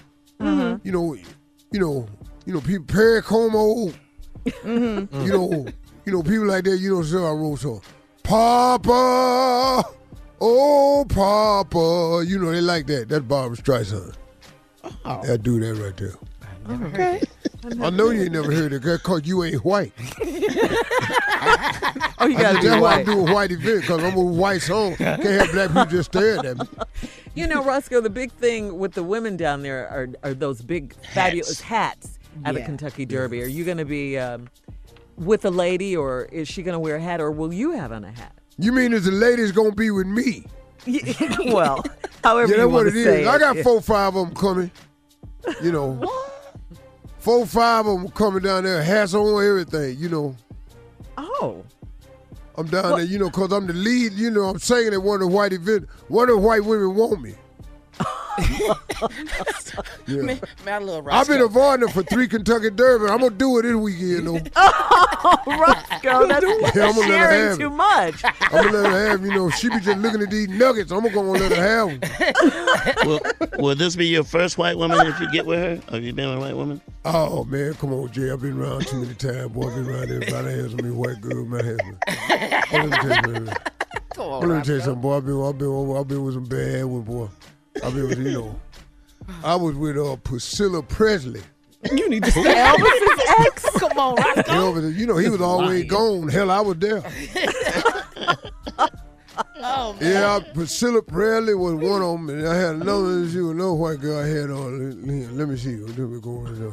Mm-hmm. you know, you know, you know, people Perry Como, Mm-hmm. you know, you know, people like that. You know, so I wrote so, Papa, oh Papa, you know, they like that. That's Barbra Streisand. Oh. I do that right there. Okay. I know you ain't never heard it because you ain't white. Oh, you gotta just, be that's why. I'm doing a white event because I'm a white song. Can't have black people just staring at me. You know, Roscoe, the big thing with the women down there are, are those big, fabulous hats at the Yeah. Kentucky Derby. Are you going to be um, with a lady, or is she going to wear a hat, or will you have on a hat? You mean is the ladies gonna be with me? well, however yeah, you that's what want it to is. say I got four, five of them coming. You know, four, five of them coming down there, hats on, everything. You know, Oh, I'm down there. You know, cause I'm the lead. You know, I'm singing at one of the white event. One of the white women want me. Yeah. Man, man, I love I've been Roscoe. avoiding them for three Kentucky Derby. I'm gonna do it this weekend though. oh, Roscoe, that's Yeah, I'm gonna let her sharing have too it. much. I'm gonna let her have. You know, she be just looking at these nuggets. I'm gonna go and let her have them. will, will this be your first white woman if you get with her? Have you been with a white woman? Oh man, come on, Jay. I've been around too many times, boy. I've been around everybody. I had so many white girls, man. I had some- Oh, let me tell you, man. Come on, let me tell you Roscoe. something, boy. I've been, I've been, I've been with some bad ones, boy. I've been with, you know, I was with uh, Priscilla Presley. You need to stay Elvis's ex. Come on, Roscoe. Elvis, you know, he was always gone. Hell, I was there. Oh, man. Yeah, Priscilla Presley was one of them, and I had another. She was another white girl. I had uh, let me see. Let me go on here.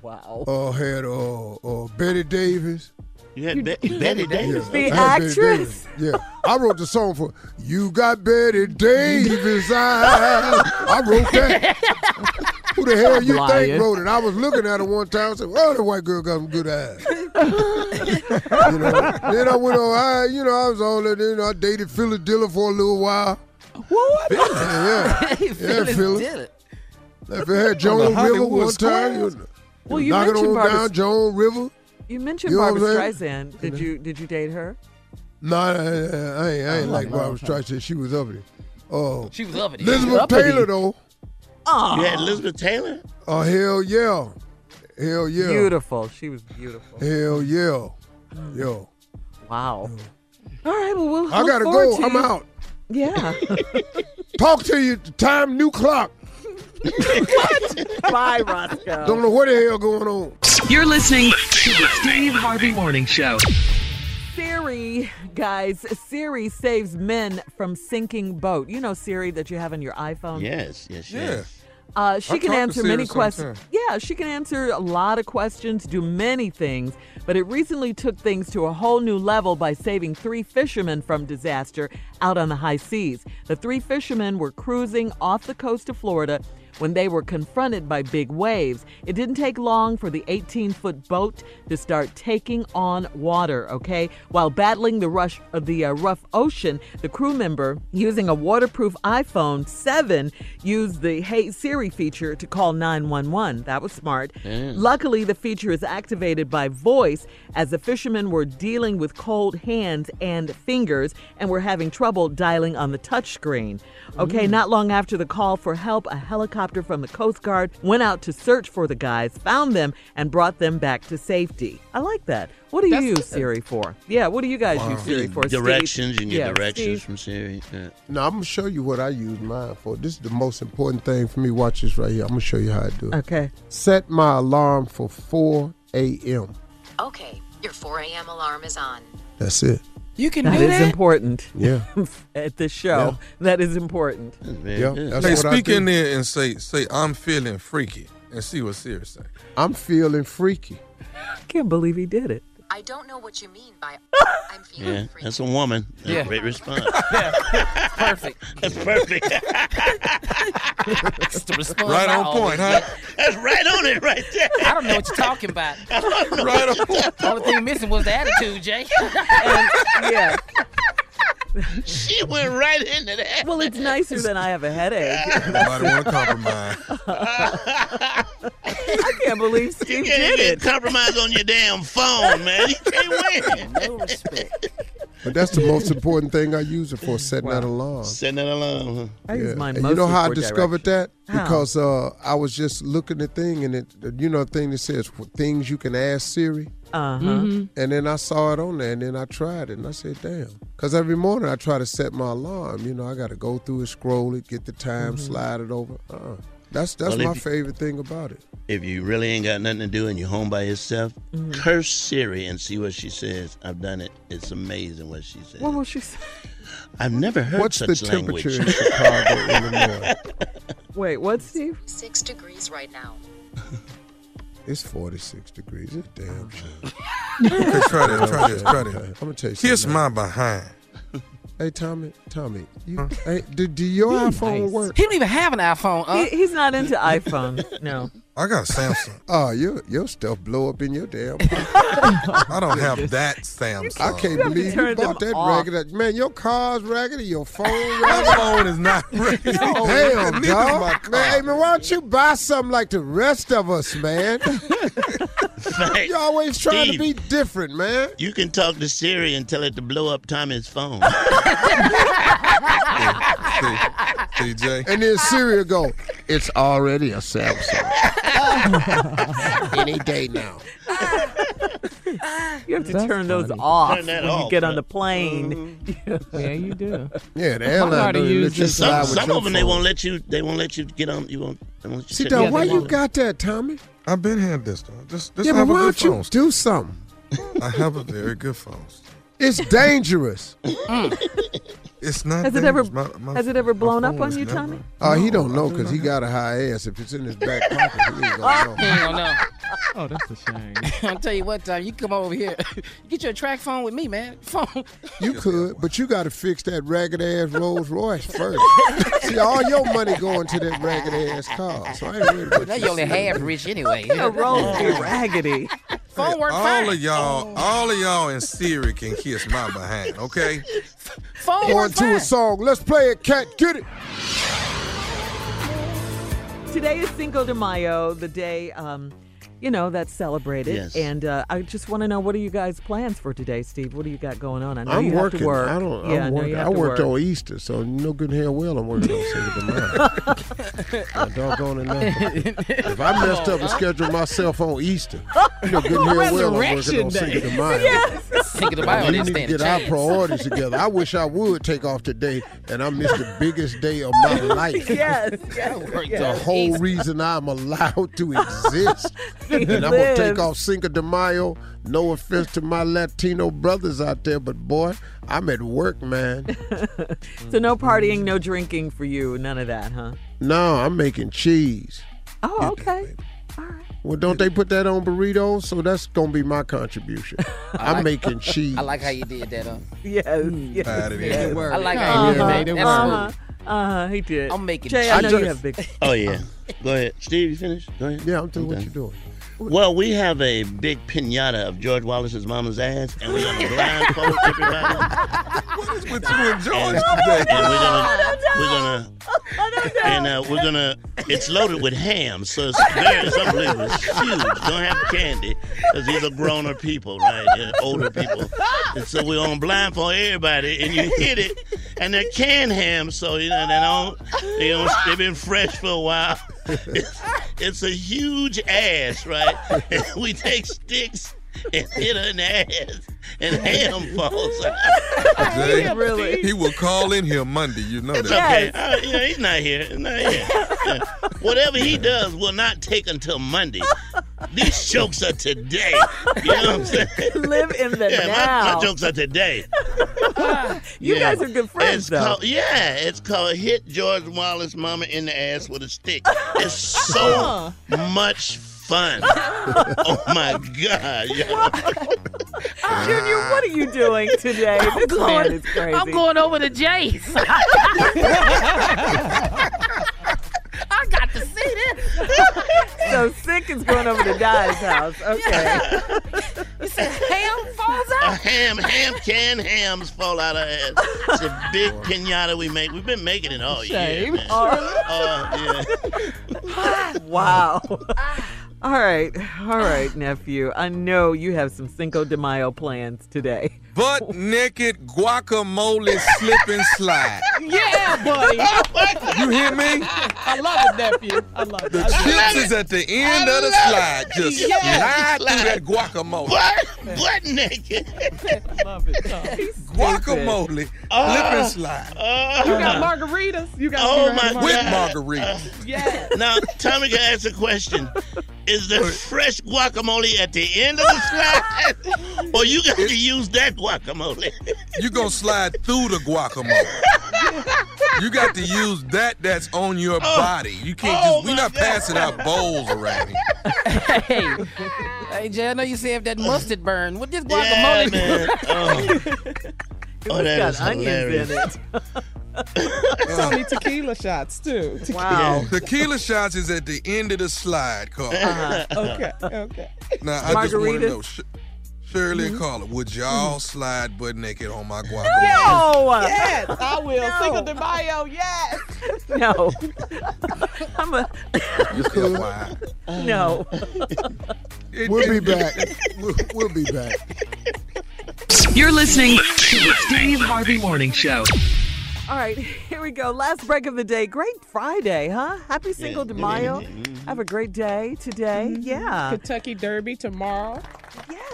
Wow. Uh, had uh, uh, Bette Davis. You had Be- Bette Davis. The I had Bette actress? Davis. Yeah, I wrote the song for "You Got Bette Davis Eyes." I wrote that. Who the hell you Lying. think wrote it? I was looking at her one time and said, "Well, the white girl got some good eyes." you know. Then I went on. I, you know, I was all that. You know, I dated Phyllis Diller for a little while. What? Yeah, yeah, yeah, Phyllis Phyllis. did. If it had Joan River one time, Squares. you, Well, you knock it mentioned on down, Joan River. You mentioned You know Barbra Streisand. Did you did you date her? No, I, I, I ain't, I ain't Oh, like no, Barbra Streisand. She was uppity. Oh, She was uppity. Elizabeth Uppity. Taylor though. Oh, You had Elizabeth Taylor? Oh hell yeah, hell yeah, beautiful. She was beautiful. hell yeah, yo. Wow. All right. Well, we'll. I gotta go. to I'm you. out. Yeah. Talk to you. Time new clock. Bye, Roscoe. Don't know what the hell going on. You're listening to the Steve Harvey Morning Show. Siri, guys, Siri saves men from sinking boat. You know Siri that you have on your iPhone? Yes, yes, Yeah. Uh, she I can answer many questions. Yeah, she can answer a lot of questions, do many things, but it recently took things to a whole new level by saving three fishermen from disaster out on the high seas. The three fishermen were cruising off the coast of Florida when they were confronted by big waves. It didn't take long for the 18 foot boat to start taking on water, okay? While battling the rush of the uh, rough ocean, the crew member, using a waterproof iPhone 7, used the Hey Siri feature to call 911. That was smart. Luckily, the feature is activated by voice as the fishermen were dealing with cold hands and fingers and were having trouble dialing on the touchscreen. Okay, not long after the call for help, a helicopter from the Coast Guard went out to search for the guys, found them, and brought them back to safety. I like that. What do you That's use. Siri for? Yeah, what do you guys use Siri for? Steve? Directions, you get Yeah, directions Steve. from Siri. Yeah. Now I'm gonna show you what I use mine for. This is the most important thing for me. Watch this right here. I'm gonna show you how I do it. Okay. Set my alarm for 4 a.m. Okay, your 4 a.m. alarm is on. That's it. You can That do is that. important. Yeah. At this show, that is important. That's Yeah, that's Hey, what I speak do. in there and say, say, I'm feeling freaky, and see what Siri say. I'm feeling freaky. I can't believe he did it. I don't know what you mean by I'm feeling Yeah, free. that's a woman. That's Yeah. a great response. Yeah. Perfect. That's perfect. That's the response Right on point, huh? That's right on it right there. I don't know what you're talking about. right on point. The only thing missing was the attitude, Jay. And, yeah. she went right into that. Well, it's nicer than I have a headache. Nobody want to compromise. I can't believe Steve You can't did even it. compromise on your damn phone, man. You can't win. No respect. But that's the most important thing I use it for, setting that alarm. Setting that alarm. Huh? I use mine And you know how I for discovered that? How? Because uh, I was just looking at thing and it, you know, the thing that says things you can ask Siri. Uh huh. Mhm. And then I saw it on there, and then I tried it, and I said, "Damn!" Because every morning I try to set my alarm. You know, I got to go through it, scroll it, get the time, slide it over. Uh, that's that's Well, if my you- favorite thing about it. If you really ain't got nothing to do and you're home by yourself, Mhm. curse Siri and see what she says. I've done it. It's amazing what she says. What will she say? I've never heard What's the such language. temperature in Chicago, Illinois? Wait, what's Steve? Six degrees right now. It's 46 degrees. It's damn sure. Okay, try this, try this, try this. I'm gonna tell you Kiss something. my behind. Hey, Tommy, Tommy, you, hey, do, do your iPhone work? He don't even have an iPhone. Uh. He, he's not into iPhone. No. I got Samsung. Oh, your your stuff blow up in your damn. I don't have that Samsung. I can't You believe you bought that off. raggedy. Man, your car's raggedy, your phone My phone is not ready. Damn, Neither is my dog. car. Man, hey, man, why don't you buy something like the rest of us, man? You always trying to be different, man. You can talk to Siri and tell it to blow up Tommy's phone. See, CJ. And then Siri will go, it's already a Samsung. Any day now. You have to That's turn those funny. off Turn that when you off, get on right? the plane. Mm-hmm. Yeah, you do. Yeah, the My airline daughter don't let uses you it. slide some with some your of them they phone. won't let you. They won't let you get on. You won't. They won't let you See, sit dog, down. why you got that, Tommy? I've been had this though. Just, just yeah, have but a why good don't you do something? I have a very good phone. It's dangerous. Mm. It's not. Has it ever. My- my- has it ever blown up on you, never- Tommy? Oh, he don't No, know because he got a high ass. If it's in his back pocket, he don't oh, know. He know. ain't know. Oh, that's a shame. I'll tell you what, Tom, you come over here. Get your track phone with me, man. Phone. You could, but you got to fix that ragged ass Rolls Royce first. See, all your money going to that ragged ass car. So I ain't worried about Now you. you only half rich anyway. A roll be raggedy. Phone work all fine. of y'all, all of y'all in Siri can kiss my behind, okay? Phone Going to a song. Let's play it, cat. Get it. Today is Cinco de Mayo, the day, um, you know, that's celebrated. Yes. And uh, I just want to know what are you guys' plans for today, Steve? What do you got going on? I know I'm you working. have to work. I don't. Yeah, I I'm know working. I worked work. on Easter, so no good and hell well I'm working on Cinco de Mayo. Doggone it now. If I messed up and scheduled myself on Easter, you know good and hell well I'm working Resurrection on Cinco de Mayo. Think of the Bible. we need to get our priorities together. I wish I would take off today, and I missed the biggest day of my life. yes, yes, Worked yes. The whole reason I'm allowed to exist. He and I'm gonna take off Cinco de Mayo. No offense to my Latino brothers out there, but boy, I'm at work, man. So no partying, no drinking for you. None of that, huh? no, I'm making cheese. Oh, okay. All right. Well, don't they put that on burritos? So that's gonna be my contribution. I'm making cheese. I like how you did that. Uh, Yes, yes. Bad it yes. I like how you did Uh-huh, that. That's uh-huh, uh-huh, he did. I'm making Jay, I I know just- you have big. Oh yeah. Go ahead, Steve. You finished? Go ahead. Yeah, I'm doing what you're doing. Well, we have a big pinata of George Wallace's mama's ass, and we're gonna blindfold everybody. What is with you and George And, today? and we're gonna, we're gonna, and uh, we're gonna. It's loaded with ham, so it's very, it's unbelievable. It's huge. Don't have candy because these are growner people, right? They're older people. And so we're gonna blindfold everybody, and you hit it, and they're canned ham, so you know they don't, they don't, they've been fresh for a while. It's, it's a huge ass, right? And we take sticks and hit her in the ass, and ham falls out. Jay, Really? He will call in here Monday. You know It's that. okay. Uh, you know, he's not here. He's not here. Yeah. Whatever he does will not take until Monday. These jokes are today. You know what I'm saying? Live in the Yeah, now. my, my jokes are today. you Yeah. guys are good friends, It's though. called, yeah, it's called Hit George Wallace Mama in the Ass with a Stick. It's so much fun. Oh my God. yo. Junior, what are you doing today? I'm this man going, is crazy. I'm going over to Jace. I got to see this. so sick is going over to Di's house. Okay. You said ham falls a ham, ham can hams fall out of ass. It's a big pinata we make. We've been making it all year, man. Oh. Uh, yeah. wow. All right, all right, nephew. I know you have some Cinco de Mayo plans today. Butt naked guacamole slip and slide. Yeah, buddy. Oh you hear me? I love it, nephew. I love it. The I love chips it. is at the end of the slide. Just Yes. slide through that guacamole. Butt, butt naked. I love it. Tom. Guacamole, slip and uh, slide. Uh, you got margaritas. You got Oh, you got my With God. margaritas. Uh, yeah. Now, Tommy can ask a question. Is the fresh guacamole at the end of the slide? or you got to use that guacamole? you going to slide through the guacamole. You got to use that that's on your body. You can't Oh, just, we're not God. passing out bowls around here. hey, hey, Jay, I know you saved that mustard burn. What this Yeah, guacamole man. Oh, It Oh, was that got is onions hilarious. in it. Tony tequila shots too. Tequila. Wow. Tequila shots is at the end of the slide, Carl. Uh-huh. Okay. Okay. Now, I just want to Margaritas? know, Sh- Shirley and mm-hmm. Carla, would y'all mm-hmm. slide butt naked on my guacamole? No. Yes, I will. No. Cinco de Mayo. Yes. No. I'm a You could. Why? no. We'll be back. We'll, we'll be back. You're listening to the Steve Harvey Morning Show. All right, here we go. Last break of the day. Great Friday, huh? Happy Cinco de Mayo. Have a great day today. Mm-hmm. Yeah. Kentucky Derby tomorrow.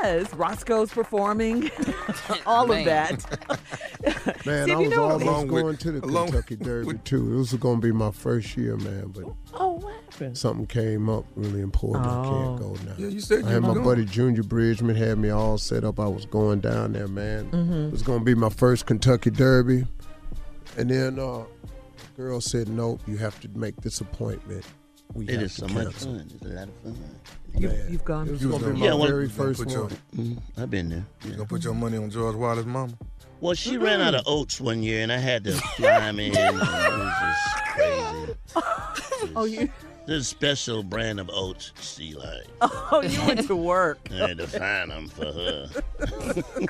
Yes. Roscoe's performing. All Man. of that. Man, See, I you was know- almost Along with- going to the along Kentucky Derby too. It was going to be my first year, man, but Oh, what happened? something came up really important. I Oh. can't go now. Yeah, you said I you had my going. buddy Junior Bridgeman had me all set up. I was going down there, man. Mm-hmm. It was going to be my first Kentucky Derby, and then uh, the girl said, "Nope, you have to make this appointment. We It have is to so much cancel." fun. It's a lot of fun. You, Man, you've gone. It was You going was to be my Yeah, very first put your- one. Mm, I've been there. You Yeah. gonna put your money on George Wallace's mama? Well, she ran out of oats one year, and I had to fly him in. and It was just crazy. Oh, you. There's a special brand of oats she likes. Oh, you went to work. I had to find them for her.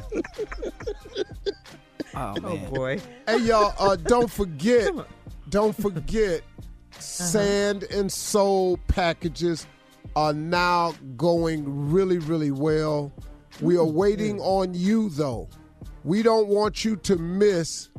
Oh, Oh boy. Hey y'all, uh, don't forget, don't forget, Sand and Soul packages are now going really, really well. We are waiting mm. on you though. We don't want you to miss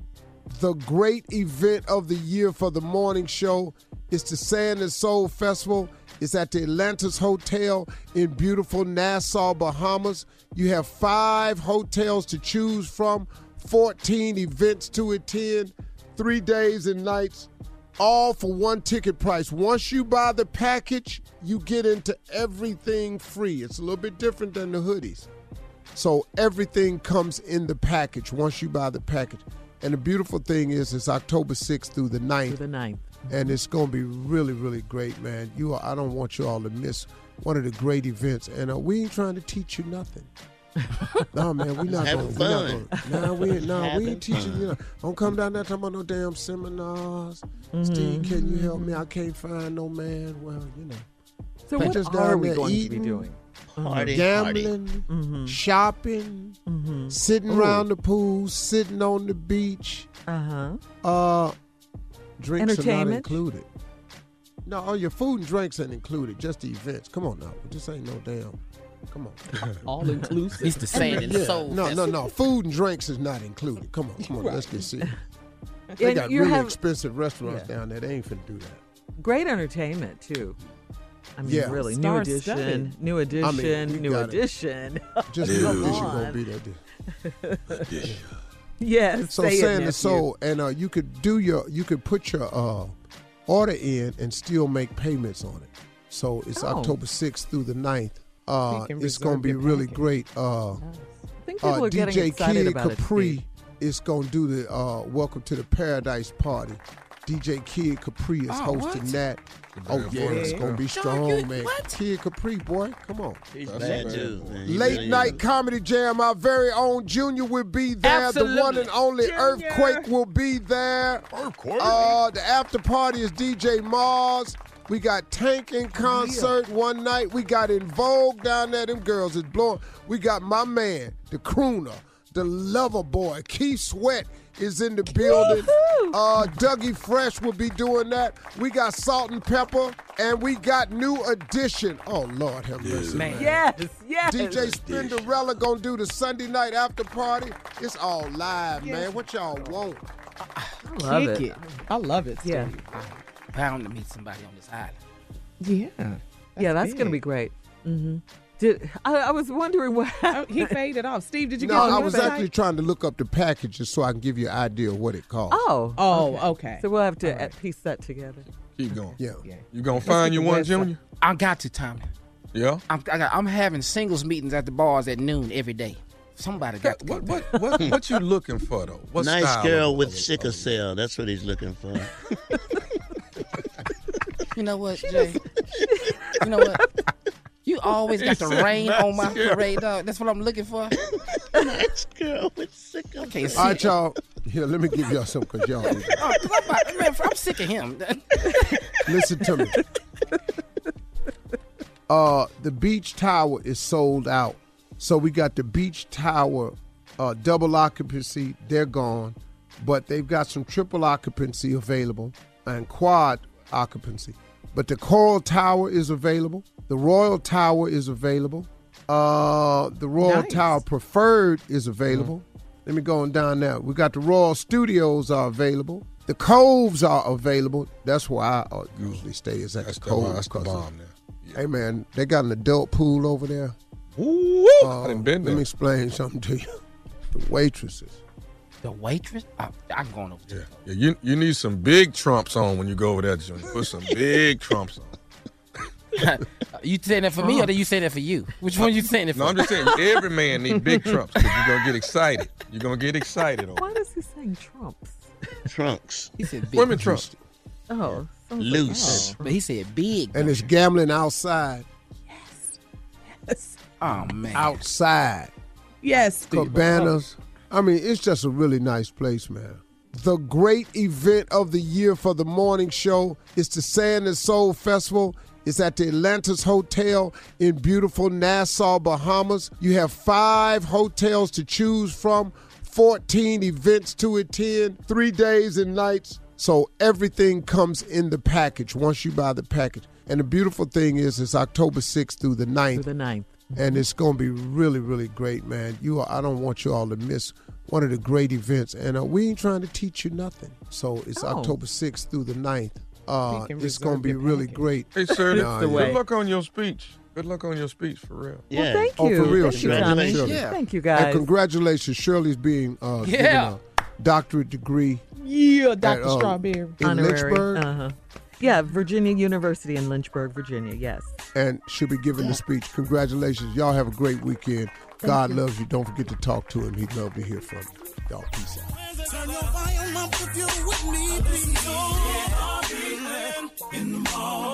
the great event of the year for the morning show. It's the Sand and Soul Festival. It's at the Atlantis Hotel in beautiful Nassau, Bahamas. You have five hotels to choose from, 14 events to attend, three days and nights, all for one ticket price. Once you buy the package, you get into everything free. It's a little bit different than the hoodies. So everything comes in the package once you buy the package. And the beautiful thing is, it's October 6th through the 9th To the ninth. and it's going to be really, really great, man. You, are, I don't want you all to miss one of the great events, and uh, we ain't trying to teach you nothing. no, man, we not Having going. fun. No, we ain't. No, we Having ain't teaching you. know, Don't come down there talking about no damn seminars. Mm-hmm. Steve, can you help me? I can't find no man. Well, you know, So We what just are we there going to be doing? Party, party. gambling, Mm-hmm. shopping, Mm-hmm. sitting Ooh. around the pool, sitting on the beach. Uh-huh. Uh, drinks are not included. No, all your food and drinks ain't included. Just the events. Come on now, this ain't no damn. Come on. All inclusive. It's the sand and Yeah. soul. No, no, no. Food and drinks is not included. Come on, come on. Let's get serious. They And got you really have expensive restaurants Yeah. down there. They ain't finna do that. great entertainment too. I mean, Yeah. really, new Star-studded. edition, new edition, we new got it. edition. Just Dude. the Come edition on. gonna be there. Yes. So say it, saying the soul, and uh, you could do your, you could put your uh, order in and still make payments on it. So it's Oh. October 6th through the 9th. Uh, it's gonna be really package. great. Uh, I think people uh, are getting DJ excited Kid about. Capri Steve. is gonna do the uh, Welcome to the Paradise party. DJ Kid Capri is Oh, hosting what? that. Oh yeah, it's gonna be Dog, strong, you- man. what? Kid Capri, boy, come on. He's That's bad bad. too. man. Late really night is. comedy jam. Our very own Junior will be there. Absolutely. The one and only Junior. Earthquake will be there. Earthquake. Uh, the after party is DJ Mars. We got Tank in concert one night. We got En Vogue down there. Them girls is blowing. We got my man, the crooner, the lover boy, Keith Sweat is in the building. Uh, Dougie Fresh will be doing that. We got Salt-N-Pepa, and we got New Edition. Oh Lord, have mercy, man. Yes, yes. DJ Spinderella gonna do the Sunday night after party. It's all live, man. What y'all want? love Kick it. it. I love it. Yeah. Steve. Bound to meet somebody on this island. Yeah. yeah, that's going to be great. hmm Did I, I was wondering what Oh, he faded off. Steve, did you No, get I was site? actually trying to look up the packages so I can give you an idea of what it costs. Oh. Oh, okay. So we'll have to uh, piece that together. Keep going. Yeah. You gonna Let's find your one, website. Junior? I got to, Tommy. Yeah. I'm, I got, I'm having singles meetings at the bars at noon every day. Somebody got to What what what what you looking for though? What nice style girl of- with of- sickle cell. That's what he's looking for. You know what, Jay? you know what? You always got the He said rain on my nice girl. parade, dog. That's what I'm looking for. nice girl with sickle I can't All right, y'all. Here, let me give y'all some because y'all. Oh, 'cause I'm, about, man, I'm sick of him. Listen to me. Uh, the beach tower is sold out. So we got the beach tower uh, double occupancy. They're gone, but they've got some triple occupancy available and quad occupancy. But the Coral Tower is available. The Royal Tower is available. Uh, the Royal Nice. Tower Preferred is available. Let me go on down there. We got the Royal Studios are available. The Coves are available. That's where I uh, usually stay. Is at That's the the, Cove. that's the because bomb there. Hey man, they got an adult pool over there. Woo! Uh, I done been Let me explain something to you. The waitresses. The waitress? I, I'm going over Yeah, yeah. You you need some big trumps on when you go over there, Junior. Put some big trumps on. You saying that for me, or are you say that for you? Which one you saying it for? No, I'm just saying every man need big trumps because you're gonna get excited. You're gonna get excited over. Why does he saying Trumps? Trunks. He said big. Women trumps. Oh, sounds like- Loose. But he said big. And it's gambling outside. Yes. Oh man. Outside. Yes, Steve. Cabanas. I mean, it's just a really nice place, man. The great event of the year for the morning show is the Sand and Soul Festival. It's at the Atlantis Hotel in beautiful Nassau, Bahamas. You have five hotels to choose from, 14 events to attend, three days and nights. So everything comes in the package once you buy the package. And the beautiful thing is, it's October 6th through the 9th To the ninth. And it's going to be really, really great, man. You, are, I don't want you all to miss one of the great events, and uh, we ain't trying to teach you nothing. So it's Oh. October sixth through the 9th. Uh, it's going to be really package. great. Hey, Shirley, Nah, the yeah. good luck on your speech. Good luck on your speech for real. Yeah. Well, thank Oh, you. for real, Thank you, Shirley. Tommy. Congratulations. Yeah. Thank you, guys. And congratulations, Shirley's being uh, given Yeah. a doctorate degree Yeah, Dr. uh, Strawberry. in Honorary. Lynchburg, Uh-huh. Yeah, Virginia University in Lynchburg, Virginia. Yes. and she'll be giving the speech. Congratulations, y'all have a great weekend. God loves you. Don't forget to talk to him. He'd love to hear from you. Y'all peace out. Turn your volume up if you're with me, please. Oh, in the morning.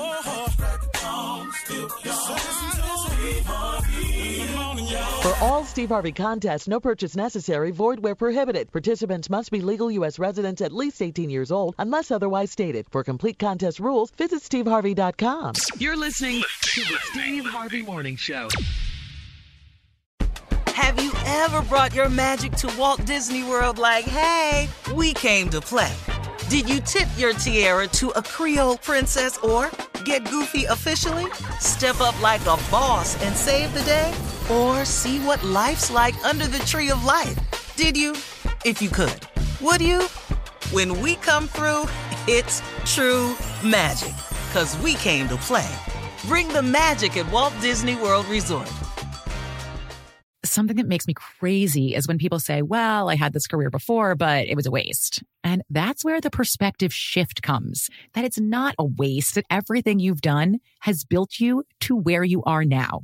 For all Steve Harvey contests, no purchase necessary, void where prohibited. Participants must be legal U.S. residents at least 18 years old unless otherwise stated. For complete contest rules, visit steveharvey.com. You're listening to the Steve Harvey Morning Show. Have you ever brought your magic to Walt Disney World like, hey, we came to play? Did you tip your tiara to a Creole princess or get goofy officially? Step up like a boss and save the day? Or see what life's like under the tree of life? Did you? If you could. Would you? When we come through, it's true magic. Cause we came to play. Bring the magic at Walt Disney World Resort. Something that makes me crazy is when people say, well, I had this career before, but it was a waste. And that's where the perspective shift comes that it's not a waste, that everything you've done has built you to where you are now.